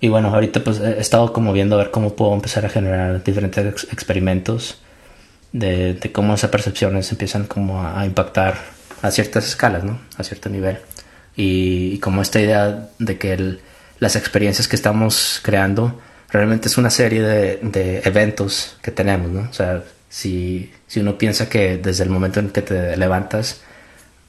y bueno, ahorita pues he estado como viendo a ver cómo puedo empezar a generar diferentes ex- experimentos de, de cómo esas percepciones empiezan como a impactar a ciertas escalas, ¿no? A cierto nivel. Y, y como esta idea de que el- las experiencias que estamos creando realmente es una serie de, de eventos que tenemos, ¿no? O sea, si, si uno piensa que desde el momento en que te levantas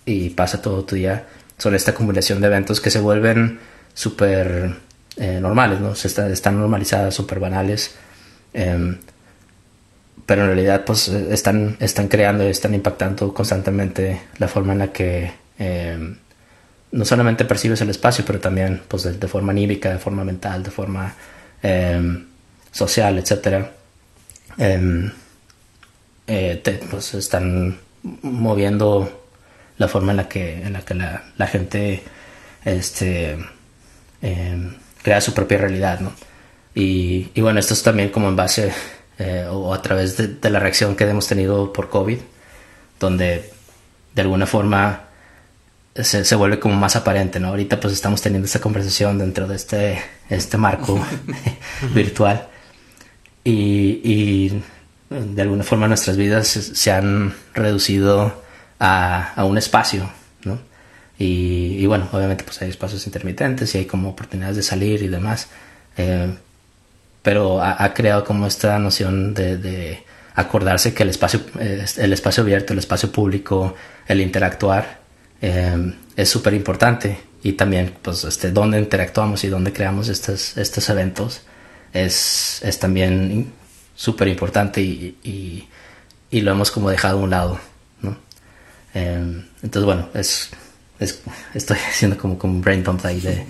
y pasa todo tu día, son esta acumulación de eventos que se vuelven súper eh, normales, ¿no? Se está- están normalizadas, súper banales. em, pero en realidad pues eh, están, están creando y están impactando constantemente la forma en la que eh, no solamente percibes el espacio, pero también pues de, forma anímica, de forma mental, de forma eh, social, etcétera. Em, eh, pues están moviendo la forma en la que, en la, que la, la gente este, em, crea su propia realidad, ¿no? Y, y bueno, esto es también como en base eh, o a través de, de la reacción que hemos tenido por COVID, donde de alguna forma se, se vuelve como más aparente, ¿no? Ahorita pues estamos teniendo esta conversación dentro de este, este marco (laughs) (laughs) virtual y, y de alguna forma nuestras vidas se, se han reducido a, a un espacio, ¿no? Y, y bueno, obviamente pues hay espacios intermitentes y hay como oportunidades de salir y demás. Eh, pero ha, ha creado como esta noción de, de acordarse que el espacio, el espacio abierto, el espacio público, el interactuar eh, es súper importante y también pues este dónde interactuamos y dónde creamos estos, estos eventos es, es también súper importante y, y, y lo hemos como dejado a un lado, ¿no? Eh, entonces bueno, es, es- estoy (laughs) haciendo como, como un brain dump ahí de,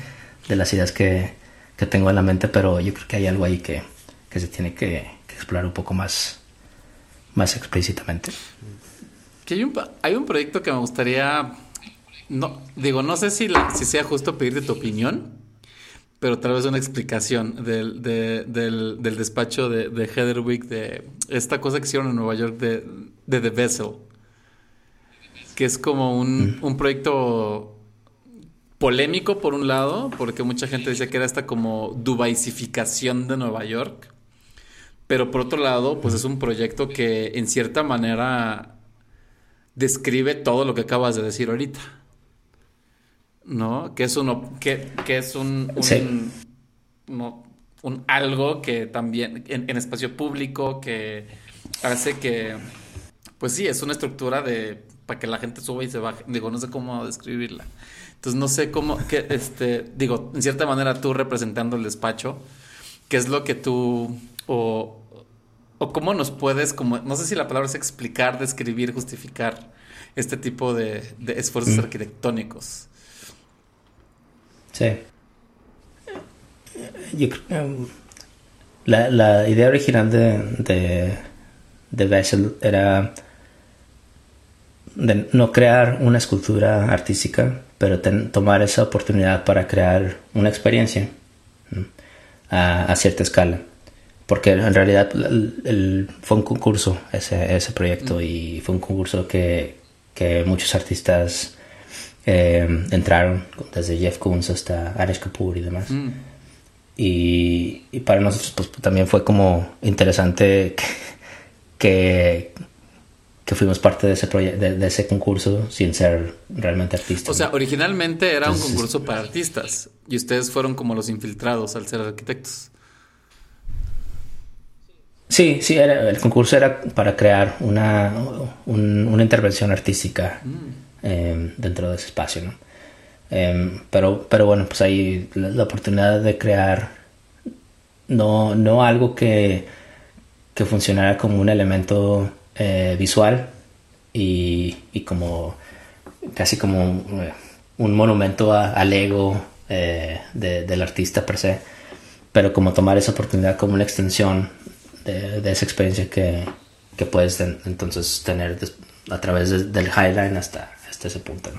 de las ideas que, que tengo en la mente, pero yo creo que hay algo ahí que, que se tiene que, que explorar un poco más, más explícitamente. Que hay un, hay un proyecto que me gustaría. No, digo, no sé si, la- si sea justo pedirte tu opinión, pero tal vez una explicación del, de- del, del despacho de, de Heatherwick de esta cosa que hicieron en Nueva York de, de The Vessel. Que es como un, un proyecto polémico por un lado, porque mucha gente decía que era esta como dubaisificación de Nueva York. Pero por otro lado, pues es un proyecto que en cierta manera describe todo lo que acabas de decir ahorita. ¿No? Que es uno, que, que es un, un, Sí. un algo que también en, en espacio público que hace que, pues sí, es una estructura de para que la gente suba y se baje. Digo, no sé cómo describirla. Entonces no sé cómo, que, este, digo, en cierta manera tú representando el despacho, ¿qué es lo que tú o, o cómo nos puedes, como, no sé si la palabra es explicar, describir, justificar este tipo de, de esfuerzos arquitectónicos? Sí. Yo creo que um, la, la idea original de, de, de Bessel era de no crear una escultura artística, pero ten- tomar esa oportunidad para crear una experiencia ¿no? a, a cierta escala. Porque en realidad el- el- fue un concurso ese, ese proyecto y fue un concurso que, que muchos artistas eh, entraron, desde Jeff Koons hasta Arish Kapoor y demás. Mm. Y, y para nosotros pues también fue como interesante que, que, que fuimos parte de ese de, de ese concurso sin ser realmente artistas. O sea, ¿no? originalmente era un concurso para artistas y ustedes fueron como los infiltrados al ser arquitectos. Sí, sí, era- el concurso era para crear una, un- una intervención artística eh, dentro de ese espacio, ¿no? Em, pero, pero bueno, pues ahí la, la oportunidad de crear no, no algo que, que funcionara como un elemento eh, visual y, como casi como un, eh, un monumento al ego eh, de- del artista per se, pero como tomar esa oportunidad como una extensión de, esa experiencia que, puedes en- entonces tener a través de- del Highline hasta, hasta ese punto.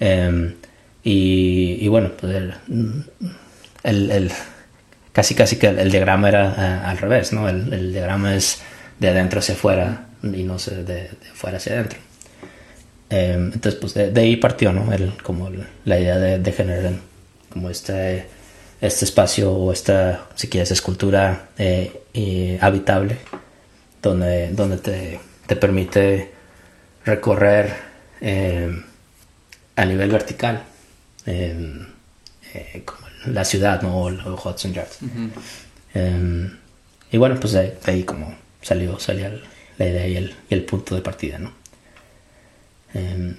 Em, y, bueno, pues el, casi casi que el, el diagrama era al revés, ¿no? El, el diagrama es de adentro hacia afuera y no sé, de, de afuera hacia adentro. Eh, entonces, pues de, de ahí partió, ¿no? El, como el- la idea de, de generar como este, este espacio o esta, si quieres, escultura eh, y habitable donde, donde te, te permite recorrer eh, a nivel vertical eh, eh, como la ciudad, ¿no? O, o Hudson Yards. Eh, y bueno, pues de, de ahí como salió, salió el- la idea y el, y el punto de partida, ¿no? Eh,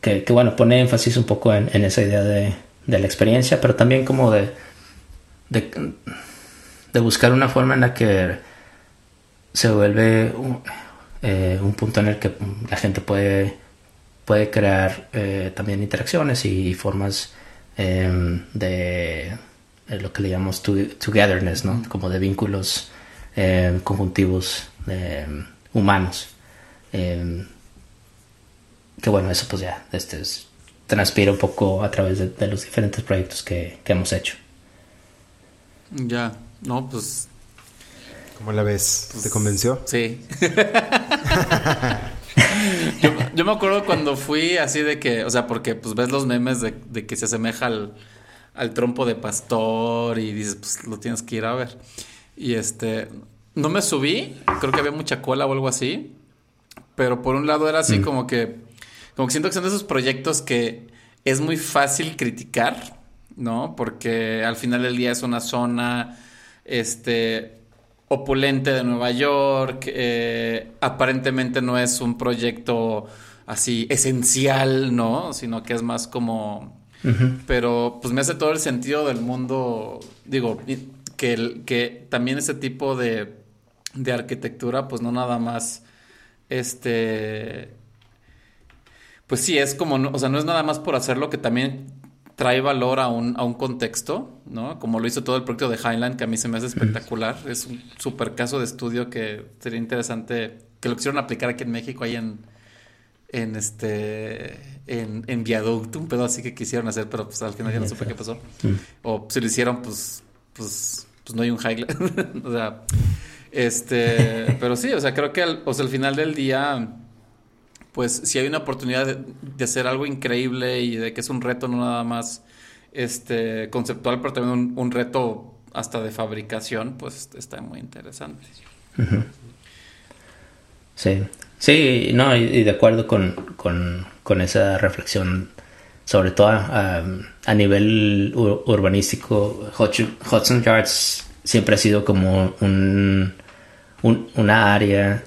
que, que, bueno, pone énfasis un poco en, en esa idea de, de la experiencia, pero también como de, de, de buscar una forma en la que se vuelve un, eh, un punto en el que la gente puede, puede crear eh, también interacciones y, formas eh, de lo que le llamamos to- togetherness, ¿no? Como de vínculos eh, conjuntivos eh, humanos. Eh, que bueno, eso pues ya este es- transpira un poco a través de, de los diferentes proyectos que, que hemos hecho. Ya, no, pues ¿Cómo la ves? ¿Te convenció? sí. (laughs) yo, yo me acuerdo cuando fui así de que, o sea, porque pues ves los memes de, de que se asemeja al, al trompo de pastor y dices, pues lo tienes que ir a ver. Y este, no me subí, creo que había mucha cola o algo así, pero por un lado era así como que, como que siento que son de esos proyectos que es muy fácil criticar, ¿no? Porque al final del día es una zona, este, opulente de Nueva York, eh, aparentemente no es un proyecto así esencial, ¿no? Sino que es más como... Pero pues me hace todo el sentido del mundo, digo, que, que también ese tipo de, de arquitectura, pues no nada más, este, pues sí, es como, o sea, no es nada más por hacerlo, que también trae valor a un, a un contexto, ¿no? Como lo hizo todo el proyecto de Highland, que a mí se me hace espectacular. Es un super caso de estudio que sería interesante que lo quisieron aplicar aquí en México, ahí en, en este, en, en Viaducto, un pedo así que quisieron hacer, pero pues al final ya no supe qué pasó. O si lo hicieron, pues, pues, pues no hay un Highland. (laughs) o sea, este, (laughs) pero sí, o sea, creo que al, o sea, al final del día pues si hay una oportunidad de, de hacer algo increíble y de que es un reto no nada más este conceptual, pero también un, un reto hasta de fabricación, pues está muy interesante. Sí, sí, no, y, y de acuerdo con, con, con esa reflexión, sobre todo a, a nivel ur- urbanístico, Hudson Yards siempre ha sido como un, un- una área,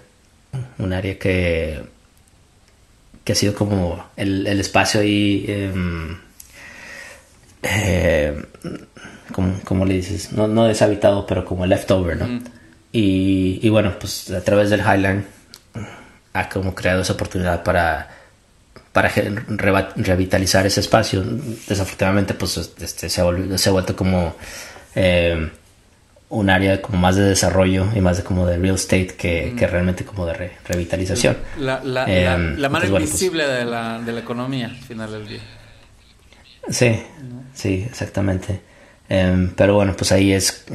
un área que, que ha sido como el, el espacio ahí, em, eh, como, como le dices, no, no deshabitado, pero como leftover, ¿no? Y, y bueno, pues a través del Highline ha como creado esa oportunidad para, para reva- revitalizar ese espacio. Desafortunadamente, pues este, se, ha volvido- se ha vuelto como eh, un área como más de desarrollo y más de como de real estate que, que realmente como de re- revitalización. La, la, Eh, la, la mano bueno, pues- invisible de, la, de la economía al final del día. Sí, sí, exactamente. Em, pero bueno, pues ahí es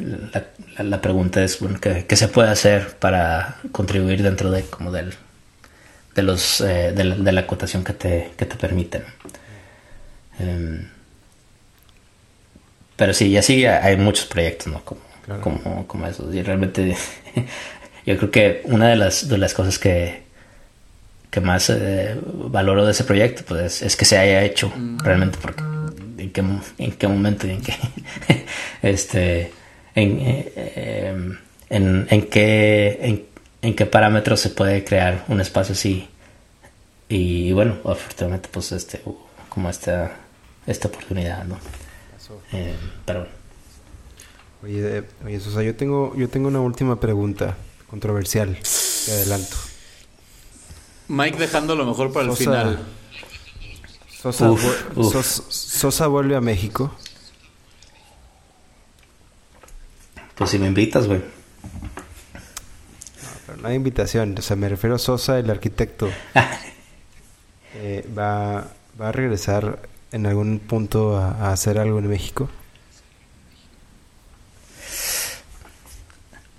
la, la- la pregunta es bueno, ¿qué, qué se puede hacer para contribuir dentro de como del de los eh, de, la, de la acotación que te que te permiten. Pero sí, y así hay muchos proyectos, ¿no? Como, Claro. como, como esos. Y realmente (laughs) yo creo que una de las, de las cosas que, que más eh, valoro de ese proyecto pues, es, que se haya hecho realmente porque en qué, en qué momento y en qué (laughs) este en, eh, em, en, en, qué en, en, qué parámetros se puede crear un espacio así y bueno afortunadamente pues este como esta esta oportunidad no eh, pero bueno. Oye, oye, Sosa, yo tengo, yo tengo una última pregunta controversial. Te adelanto. Mike dejando lo mejor para el Sosa, final. Sosa, Uf, vu- uf. Sos- Sosa vuelve a México. pues si me invitas güey Pero no hay invitación. O sea, me refiero a Sosa, el arquitecto. (laughs) Eh, va, ¿Va a regresar en algún punto a, a hacer algo en México?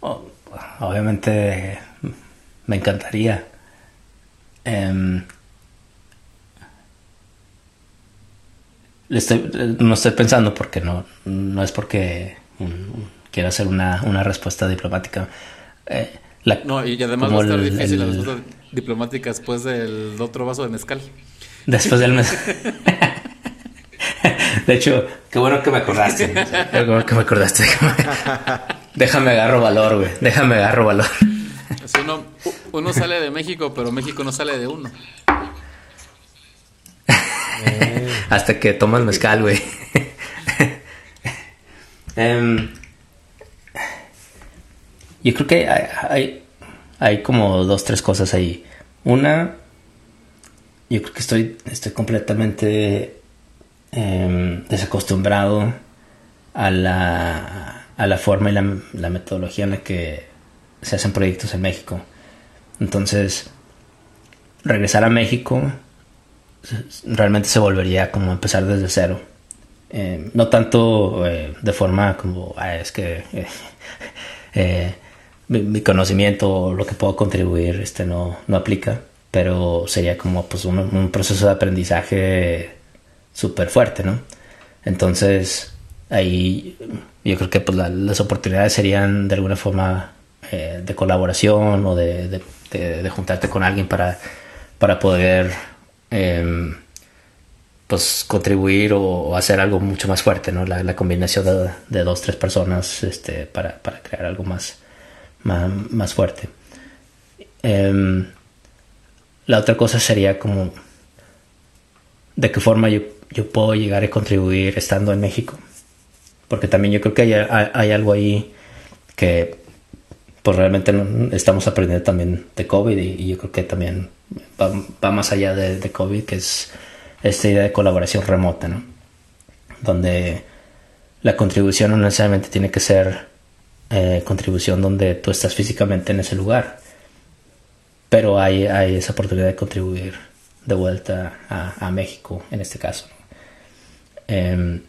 O- obviamente me encantaría. Em, estoy- no estoy pensando porque no, no es porque quiero hacer una, una respuesta diplomática. Eh, la- No, y además como va a estar el- difícil la el- respuesta diplomática después del otro vaso de mezcal. Después del mes. (laughs) De hecho, qué bueno que me acordaste. Qué bueno que me acordaste. (laughs) Déjame agarro valor, güey. Déjame agarro valor. Uno, uno sale de México, pero México no sale de uno. (laughs) Hasta que tomas mezcal, güey. (laughs) Em, yo creo que hay, hay, hay como dos, tres cosas ahí. Una, yo creo que estoy, estoy completamente em, desacostumbrado a la, a la forma y la, la metodología en la que se hacen proyectos en México. Entonces, regresar a México realmente se volvería como empezar desde cero. Eh, no tanto eh, de forma como "Ah, es que eh, (laughs) eh, mi, mi conocimiento o lo que puedo contribuir este no, no aplica, pero sería como pues un proceso de aprendizaje súper fuerte, ¿no? Entonces ahí yo creo que pues la- las oportunidades serían de alguna forma eh, de colaboración o de, de- juntarte con alguien para, para poder em, pues contribuir o, hacer algo mucho más fuerte, ¿no? La, combinación de, de dos, tres personas este, para, para crear algo más, más, más fuerte. Em, la otra cosa sería como de qué forma yo, yo puedo llegar a contribuir estando en México. Porque también yo creo que hay, hay- algo ahí que pues realmente estamos aprendiendo también de COVID y, yo creo que también va, va más allá de, de COVID, que es esta idea de colaboración remota, ¿no? Donde la contribución no necesariamente tiene que ser eh, contribución donde tú estás físicamente en ese lugar, pero hay, hay esa oportunidad de contribuir de vuelta a, a México en este caso. Em,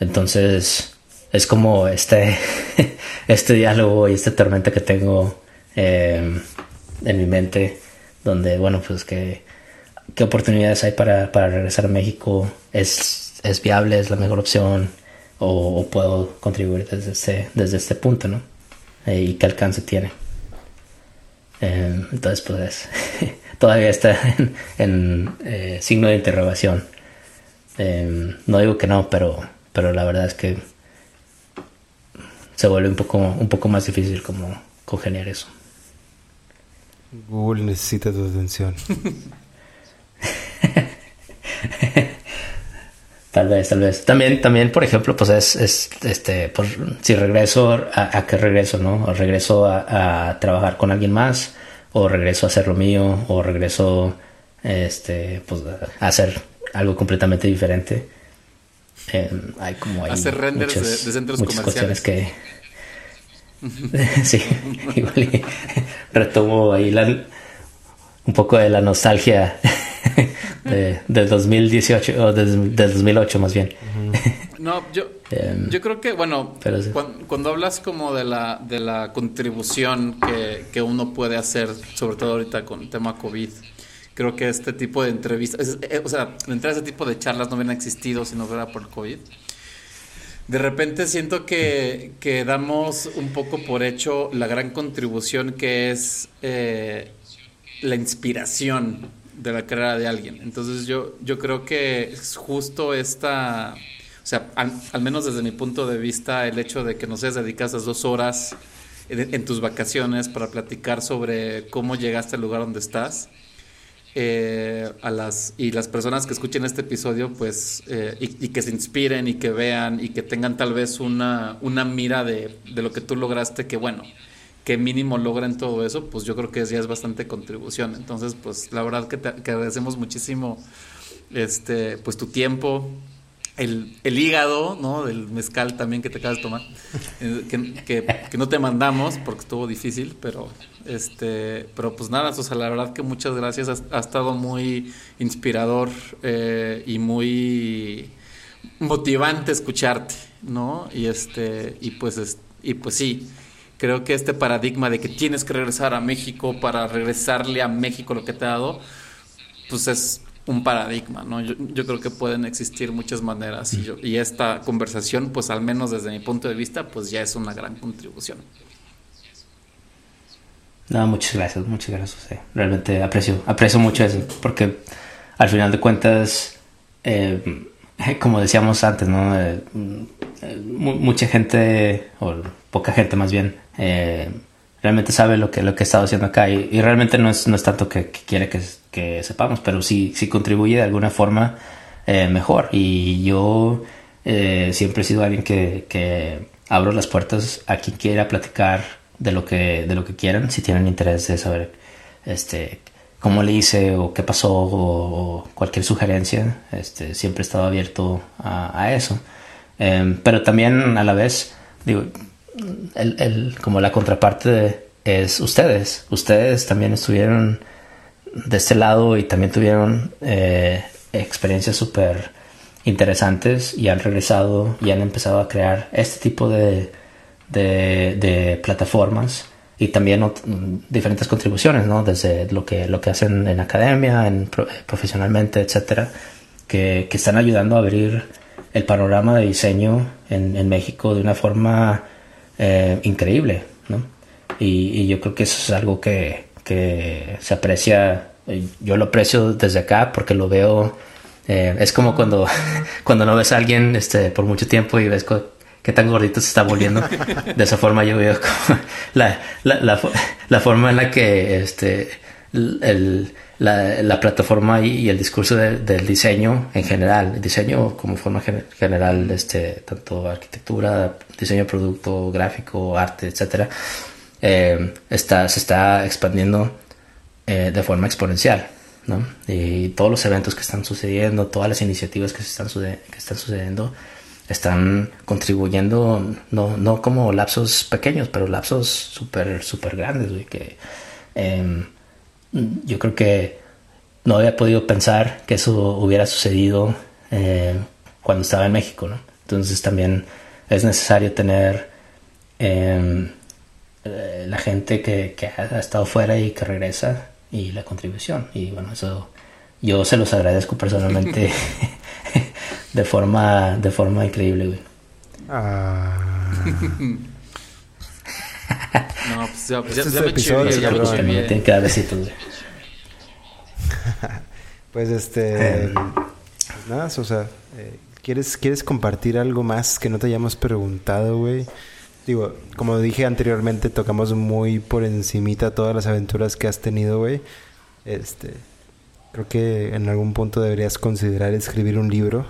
entonces es como este, (laughs) este diálogo y esta tormenta que tengo em, en mi mente, donde, bueno, pues que qué oportunidades hay para, para regresar a México, es, es viable, es la mejor opción, o, puedo contribuir desde este, desde este punto, ¿no? Eh, y qué alcance tiene. Eh, entonces, pues (laughs) todavía está en, en, eh, signo de interrogación. Eh, no digo que no, pero, pero la verdad es que se vuelve un poco, un poco más difícil como congeniar eso. Google necesita tu atención. (laughs) Tal vez, tal vez. También, también, por ejemplo, pues es, es este, pues, si regreso, ¿a, a qué regreso, no? O regreso a, a, trabajar con alguien más, o regreso a hacer lo mío, o regreso, este, pues, a hacer algo completamente diferente. Eh, hay como hay Hacer renders muchas, de, de centros muchas comerciales. cuestiones que, (laughs) (laughs) sí, igual y retomo ahí la, un poco de la nostalgia (laughs) de, del 2018 o del, del 2008 más bien. No, yo, Em, yo creo que, bueno, sí. cuando, hablas como de la, de la contribución que, que uno puede hacer, sobre todo ahorita con el tema COVID, creo que este tipo de entrevistas, es- eh, o sea, entrar a ese tipo de charlas no hubieran existido si no fuera por el COVID. de repente siento que, que, damos un poco por hecho la gran contribución que es eh, la inspiración de la carrera de alguien. Entonces yo, yo creo que es justo esta, o sea, al, menos desde mi punto de vista, el hecho de que no seas dedicas dos horas en, en, tus vacaciones para platicar sobre cómo llegaste al lugar donde estás eh, a las y las personas que escuchen este episodio pues eh, y, que se inspiren y que vean y que tengan tal vez una, una mira de, de, lo que tú lograste que bueno que mínimo logren todo eso pues yo creo que ya es bastante contribución. Entonces pues la verdad que te que agradecemos muchísimo este pues tu tiempo el, el, hígado, ¿no? Del mezcal también que te acabas de tomar, eh, que, que, no te mandamos porque estuvo difícil, pero este, pero pues nada, o sea, la verdad que muchas gracias, ha, estado muy inspirador eh, y muy motivante escucharte, ¿no? Y este, y pues, y pues sí, creo que este paradigma de que tienes que regresar a México para regresarle a México lo que te ha dado, pues es un paradigma, ¿no? Yo, creo que pueden existir muchas maneras y, yo, y, esta conversación, pues al menos desde mi punto de vista, pues ya es una gran contribución. No, muchas gracias, muchas gracias. Eh. Realmente aprecio, aprecio mucho eso, porque al final de cuentas, eh, (laughs) como decíamos antes, ¿no? Eh, mucha gente, o poca gente más bien, eh, realmente sabe lo que, lo que he estado haciendo acá y, realmente no es, no es tanto que quiere que, que, sepamos, pero sí, sí contribuye de alguna forma eh, mejor. Y yo eh, siempre he sido alguien que, abro las puertas a quien quiera platicar de lo que, de lo que quieran, si tienen interés de saber este, cómo le hice o qué pasó o, cualquier sugerencia, este, siempre he estado abierto a, eso. Eh, pero también a la vez, digo, el, el, como la contraparte es ustedes. Ustedes también estuvieron de este lado y también tuvieron eh, experiencias súper interesantes y han regresado y han empezado a crear este tipo de, de, plataformas y también diferentes contribuciones, ¿no? Desde lo que, lo que hacen en academia, en, profesionalmente, etcétera, que, que, están ayudando a abrir el panorama de diseño en, México de una forma eh, increíble, ¿no? Y, yo creo que eso es algo que, que se aprecia, eh, yo lo aprecio desde acá porque lo veo, eh, es como cuando, (laughs) cuando no ves a alguien este, por mucho tiempo y ves qué tan gordito se está volviendo. De esa forma yo veo como (laughs) la, la, la, forma en la que este, el, la, la, plataforma y, el discurso de, del diseño en general, el diseño como forma general, este, tanto arquitectura, diseño de producto, gráfico, arte, etcétera, eh, está, se está expandiendo eh, de forma exponencial. ¿no? Y todos los eventos que están sucediendo, todas las iniciativas que, se están, que están sucediendo, están contribuyendo, no, no como lapsos pequeños, pero lapsos súper, súper grandes, que eh, yo creo que no había podido pensar que eso hubiera sucedido eh, cuando estaba en México, ¿no? Entonces también es necesario tener eh, la gente que, que, ha estado fuera y que regresa y la contribución. Y bueno, eso yo se los agradezco personalmente (laughs) de forma de forma increíble, güey. Ah. (laughs) No, pues ya, pues ya, este ya me episodio, ya me Tienen que dar besitos, (laughs) Pues este. Pues nada, o sea, eh, ¿quieres, ¿quieres compartir algo más que no te hayamos preguntado, güey? Digo, como dije anteriormente, tocamos muy por encimita todas las aventuras que has tenido, güey. Este. Creo que en algún punto deberías considerar escribir un libro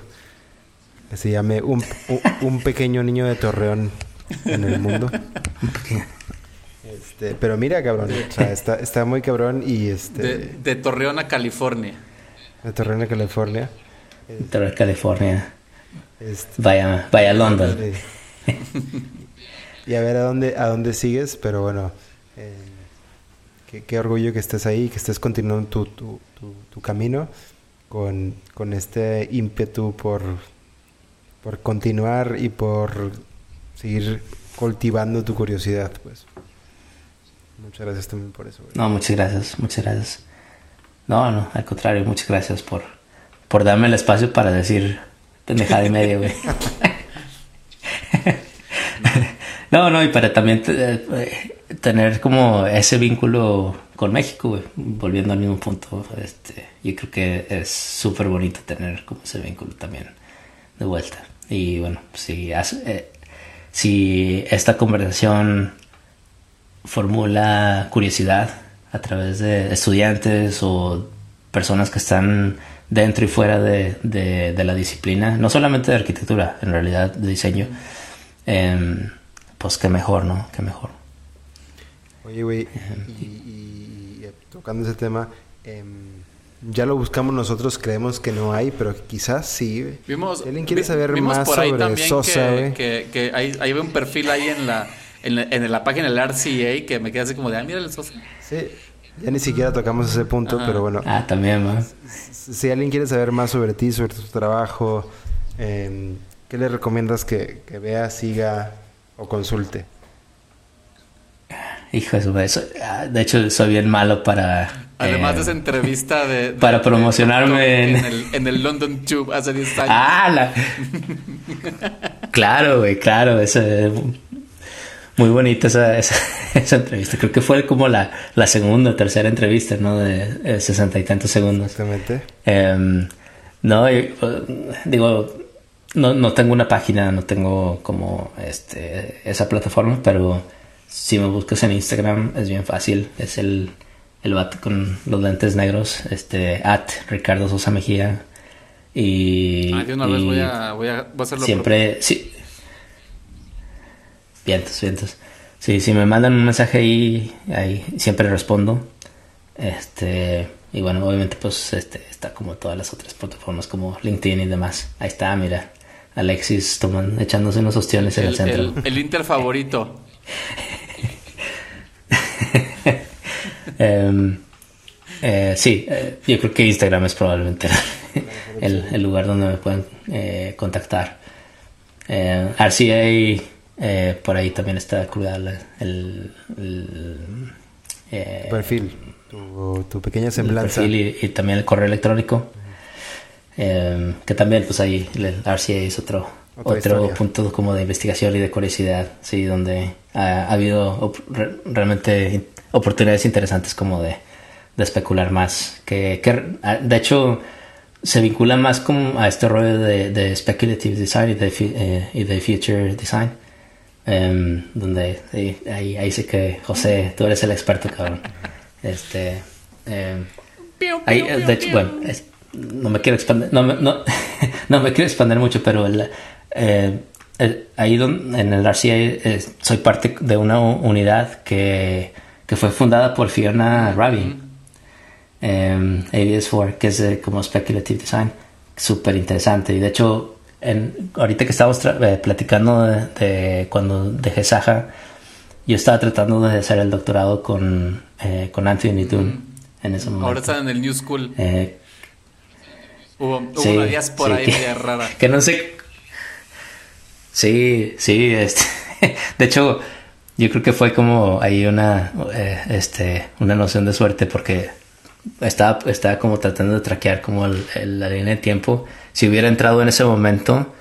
que se llame Un, un, un pequeño niño de Torreón en el mundo. Este, pero mira, cabrón, o sea, está, está muy cabrón y este... De, de Torreón a California. De Torreón a California. Torreón a California. Este, vaya, vaya a London. Y a ver a dónde, a dónde sigues, pero bueno, eh, qué, qué, orgullo que estés ahí, que estés continuando tu, tu, tu, tu camino con, con este ímpetu por, por continuar y por seguir cultivando tu curiosidad, pues. Muchas gracias también por eso. No, muchas gracias, muchas gracias. No, no, al contrario, muchas gracias por, por darme el espacio para decir pendejada y media, güey. (laughs) No, no, y para también eh, tener como ese vínculo con México, volviendo al mismo punto, este, yo creo que es súper bonito tener como ese vínculo también de vuelta. Y bueno, si, eh, si esta conversación formula curiosidad a través de estudiantes o personas que están dentro y fuera de, de- de la disciplina, no solamente de arquitectura, en realidad de diseño, em, pues qué mejor, ¿no? Qué mejor. Oye, güey, y, y- y tocando ese tema, em, ya lo buscamos nosotros, creemos que no hay, pero quizás sí. Vimos, Si alguien quiere vi- saber vimos más por ahí sobre también Sosa, que, que, que hay, ahí ve un perfil ahí en la, en la, en la página del RCA que me queda así como de, ah, mira el Sosa. Sí, ya ni siquiera tocamos ese punto, Ajá. pero bueno, Ah, también, ¿no? si si alguien quiere saber más sobre ti, sobre tu trabajo, em, ¿qué le recomiendas que, que vea, siga o consulte? Hijo de su madre, soy- ah, de hecho, soy bien malo para... Además eh, de esa entrevista de... (laughs) de- para promocionarme de- en- en... el, en el London Tube hace 10 años. Ah, la... (laughs) claro, güey, claro. Esa, muy bonita esa, esa, (laughs) esa entrevista. Creo que fue como la, la segunda o tercera entrevista, ¿no? De eh, sesenta y tantos segundos. Exactamente. Em, no, y, eh, digo, no, no tengo una página, no tengo como este esa plataforma, pero si me buscas en Instagram es bien fácil. Es el, el vato con los lentes negros, este, at Ricardo Sosa Mejía. Y, Ah, de una vez y voy a, voy a, voy a hacerlo. siempre, sí. Vientos, vientos. Sí, si me mandan un mensaje ahí, ahí siempre respondo. Este, y bueno, obviamente pues este está como todas las otras plataformas como LinkedIn y demás. Ahí está, mira. Alexis toman, echándose unos ostiones en el, el, centro. el, el Inter favorito. (laughs) Em, eh, sí, eh, yo creo que Instagram es probablemente el, el lugar donde me pueden eh, contactar. Eh, RCA, eh, por ahí también está la- el, eh, perfil, tu, tu pequeña el semblanza. perfil y, y también el correo electrónico. Eh, que también, pues ahí el RCA es otro, Otra otro historia. punto como de investigación y de curiosidad, sí, donde ha, ha habido op- re- realmente oportunidades interesantes como de, de especular más. Que, que, ah, de hecho, se vincula más como a este rollo de, de speculative design y de, eh, y de future design. Em, donde sí, ahí, ahí sé que José, tú eres el experto, cabrón. Este, em, ahí, eh, de hecho, bueno, es- no me quiero expandir, no, me- no, (laughs) no me quiero expandir mucho, pero el, eh, el- ahí don- en el RCA eh, soy parte de una unidad que, que fue fundada por Fiona Rabi, eh, ABS4, que es eh, como Speculative Design, súper interesante. Y de hecho, en, ahorita que estábamos eh, platicando de, de cuando dejé Saja, yo estaba tratando de hacer el doctorado con, eh, con Anthony Dunn en ese momento. Ahora están en el New School. Eh, Hubo, hubo sí, una diáspora sí, ahí que- media rara. (laughs) Que no sé. Sí, sí, este. (laughs) De hecho, yo creo que fue como ahí una, eh, este, una noción de suerte porque estaba, estaba como tratando de traquear como el- el- la línea de tiempo. Si hubiera entrado en ese momento,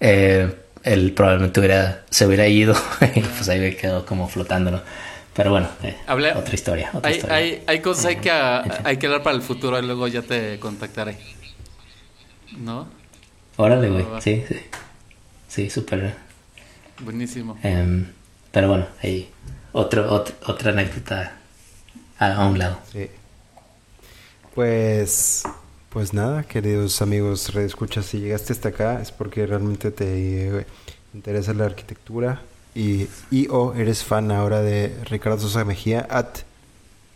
eh, él probablemente hubiera, se hubiera ido (laughs) y pues ahí me quedó como flotando, ¿no? Pero bueno, eh, Hablé- otra historia. Otra Hay, historia. hay, hay cosas hay que, hay que hablar para el futuro y luego ya te contactaré. ¿No? Órale, güey. Va. Sí, sí. Sí, súper. Buenísimo. Em, pero bueno, ahí otro, otro- otra anécdota a, a un lado. Sí. Pues, pues nada, queridos amigos redescuchas, si llegaste hasta acá es porque realmente te eh, interesa la arquitectura y, y o eres fan ahora de Ricardo Sosa Mejía, at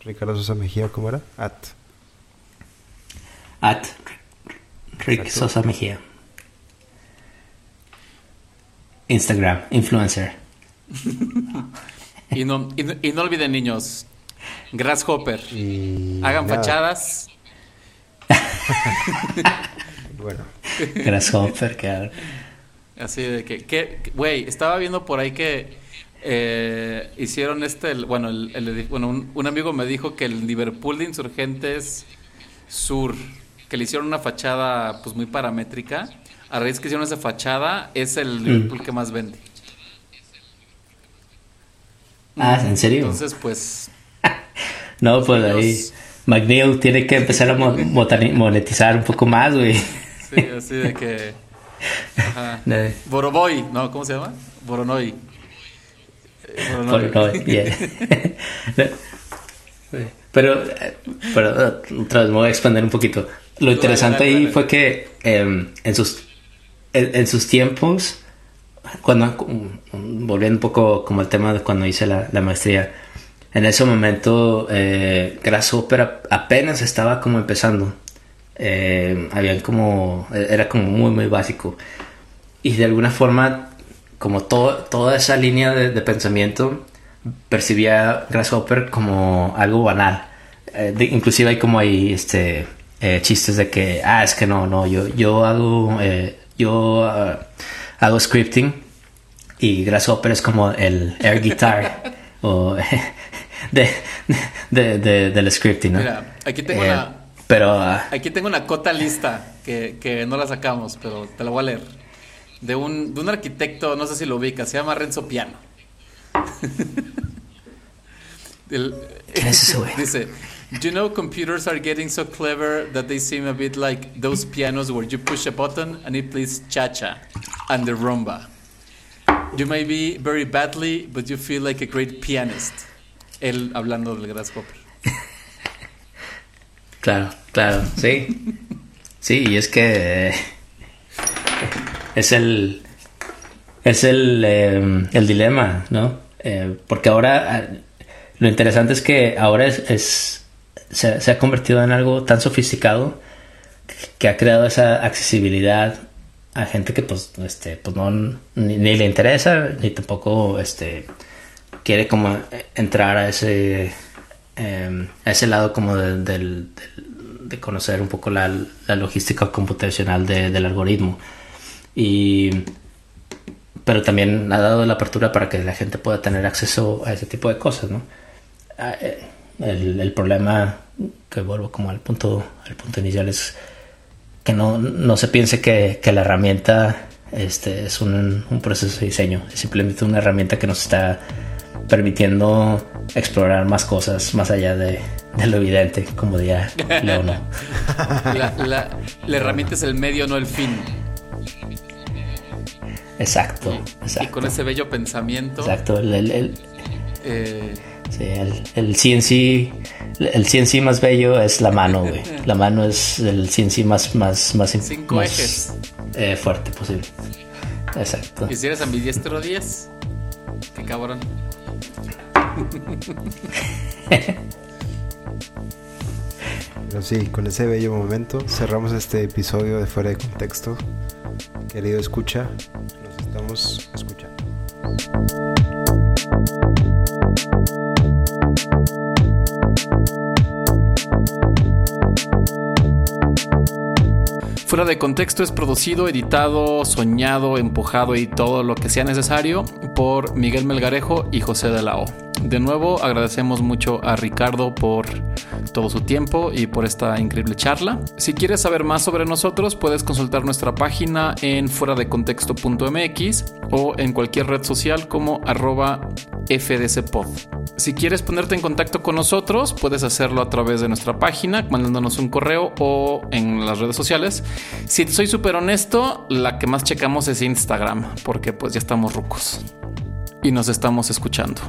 Ricardo Sosa Mejía, ¿cómo era? At. At Rick Exacto. Sosa Mejía. Instagram, influencer. (laughs) Y no, y, no- y no olviden, niños, Grasshopper. Y Hagan nada, fachadas. (laughs) Bueno, Grasshopper, cabrón. Así de que, güey, estaba viendo por ahí que eh, hicieron este, el- bueno, el, el bueno un, un amigo me dijo que el Liverpool de Insurgentes Sur, que le hicieron una fachada pues muy paramétrica, a raíz que hicieron esa fachada, es el Liverpool que más vende. Ah, ¿en serio? Entonces, pues. (laughs) no, pues ahí. McNeil tiene que empezar a monetizar un poco más, güey. Sí, así de que. Ajá. (laughs) Boroboy, ¿no? ¿Cómo se llama? Boronoy. Boronoy, yeah. (laughs) Pero, pero otra vez me voy a expandir un poquito. Lo interesante ahí fue que em, en, sus, en, sus tiempos, cuando, volviendo un poco como el tema de cuando hice la, maestría, en ese momento eh, Grasshopper apenas estaba como empezando. Eh, habían como, era como muy, muy básico. Y de alguna forma, como toda esa línea de, de pensamiento percibía Grasshopper como algo banal. Eh, inclusive hay como hay este eh, chistes de que ah es que no no yo yo hago eh, yo ah, hago scripting y Grasshopper es como el air guitar (laughs) o (laughs) de, de, del scripting, ¿no? Mira, aquí tengo una pero ah, aquí tengo una cota lista que, que no la sacamos, pero te la voy a leer. De un, de un arquitecto, no sé si lo ubicas, se llama Renzo Piano. (laughs) El, dice, Do you know computers are getting so clever that they seem a bit like those pianos where you push a button and it plays cha-cha and the rumba. You may be very badly, but you feel like a great pianist. Él hablando del Grasshopper. (laughs) Claro, claro, sí. Sí, y es que eh, es el es el, eh, el dilema, ¿no? Eh, porque ahora ah, lo interesante es que ahora es, se, ha convertido en algo tan sofisticado que ha creado esa accesibilidad a gente que pues este pues no ni, le interesa ni tampoco este quiere como entrar a ese em, a ese lado como de, de, conocer un poco la, la logística computacional del algoritmo y pero también ha dado la apertura para que la gente pueda tener acceso a ese tipo de cosas, ¿no? Ah, eh, el, problema que vuelvo como al punto, al punto inicial es que no, no se piense que, que, la herramienta este, es un, un, proceso de diseño, es simplemente una herramienta que nos está permitiendo explorar más cosas más allá de, de lo evidente, como diría Leono. (laughs) La, la, la herramienta es el medio, no el fin. Exacto, Y con ese bello pensamiento. Exacto, el, el, eh, sí, el, CNC, el CNC más bello es la mano, güey. (laughs) La mano es el CNC más, más, más, Cinco ejes. Eh, fuerte posible. Exacto. ¿Y si eres ambidiestro 10? Qué cabrón. Pero sí, con ese bello momento cerramos este episodio de Fuera de Contexto. Querido escucha, estamos escuchando. Fuera de contexto es producido, editado, soñado, empujado y todo lo que sea necesario por Miguel Melgarejo y José de la. De nuevo agradecemos mucho a Ricardo por todo su tiempo y por esta increíble charla. Si quieres saber más sobre nosotros, puedes consultar nuestra página en fuera de contexto.mx o en cualquier red social como arroba fdcpod. Si quieres ponerte en contacto con nosotros, puedes hacerlo a través de nuestra página, mandándonos un correo o en las redes sociales. Si soy súper honesto, la que más checamos es Instagram, porque pues ya estamos rucos y nos estamos escuchando.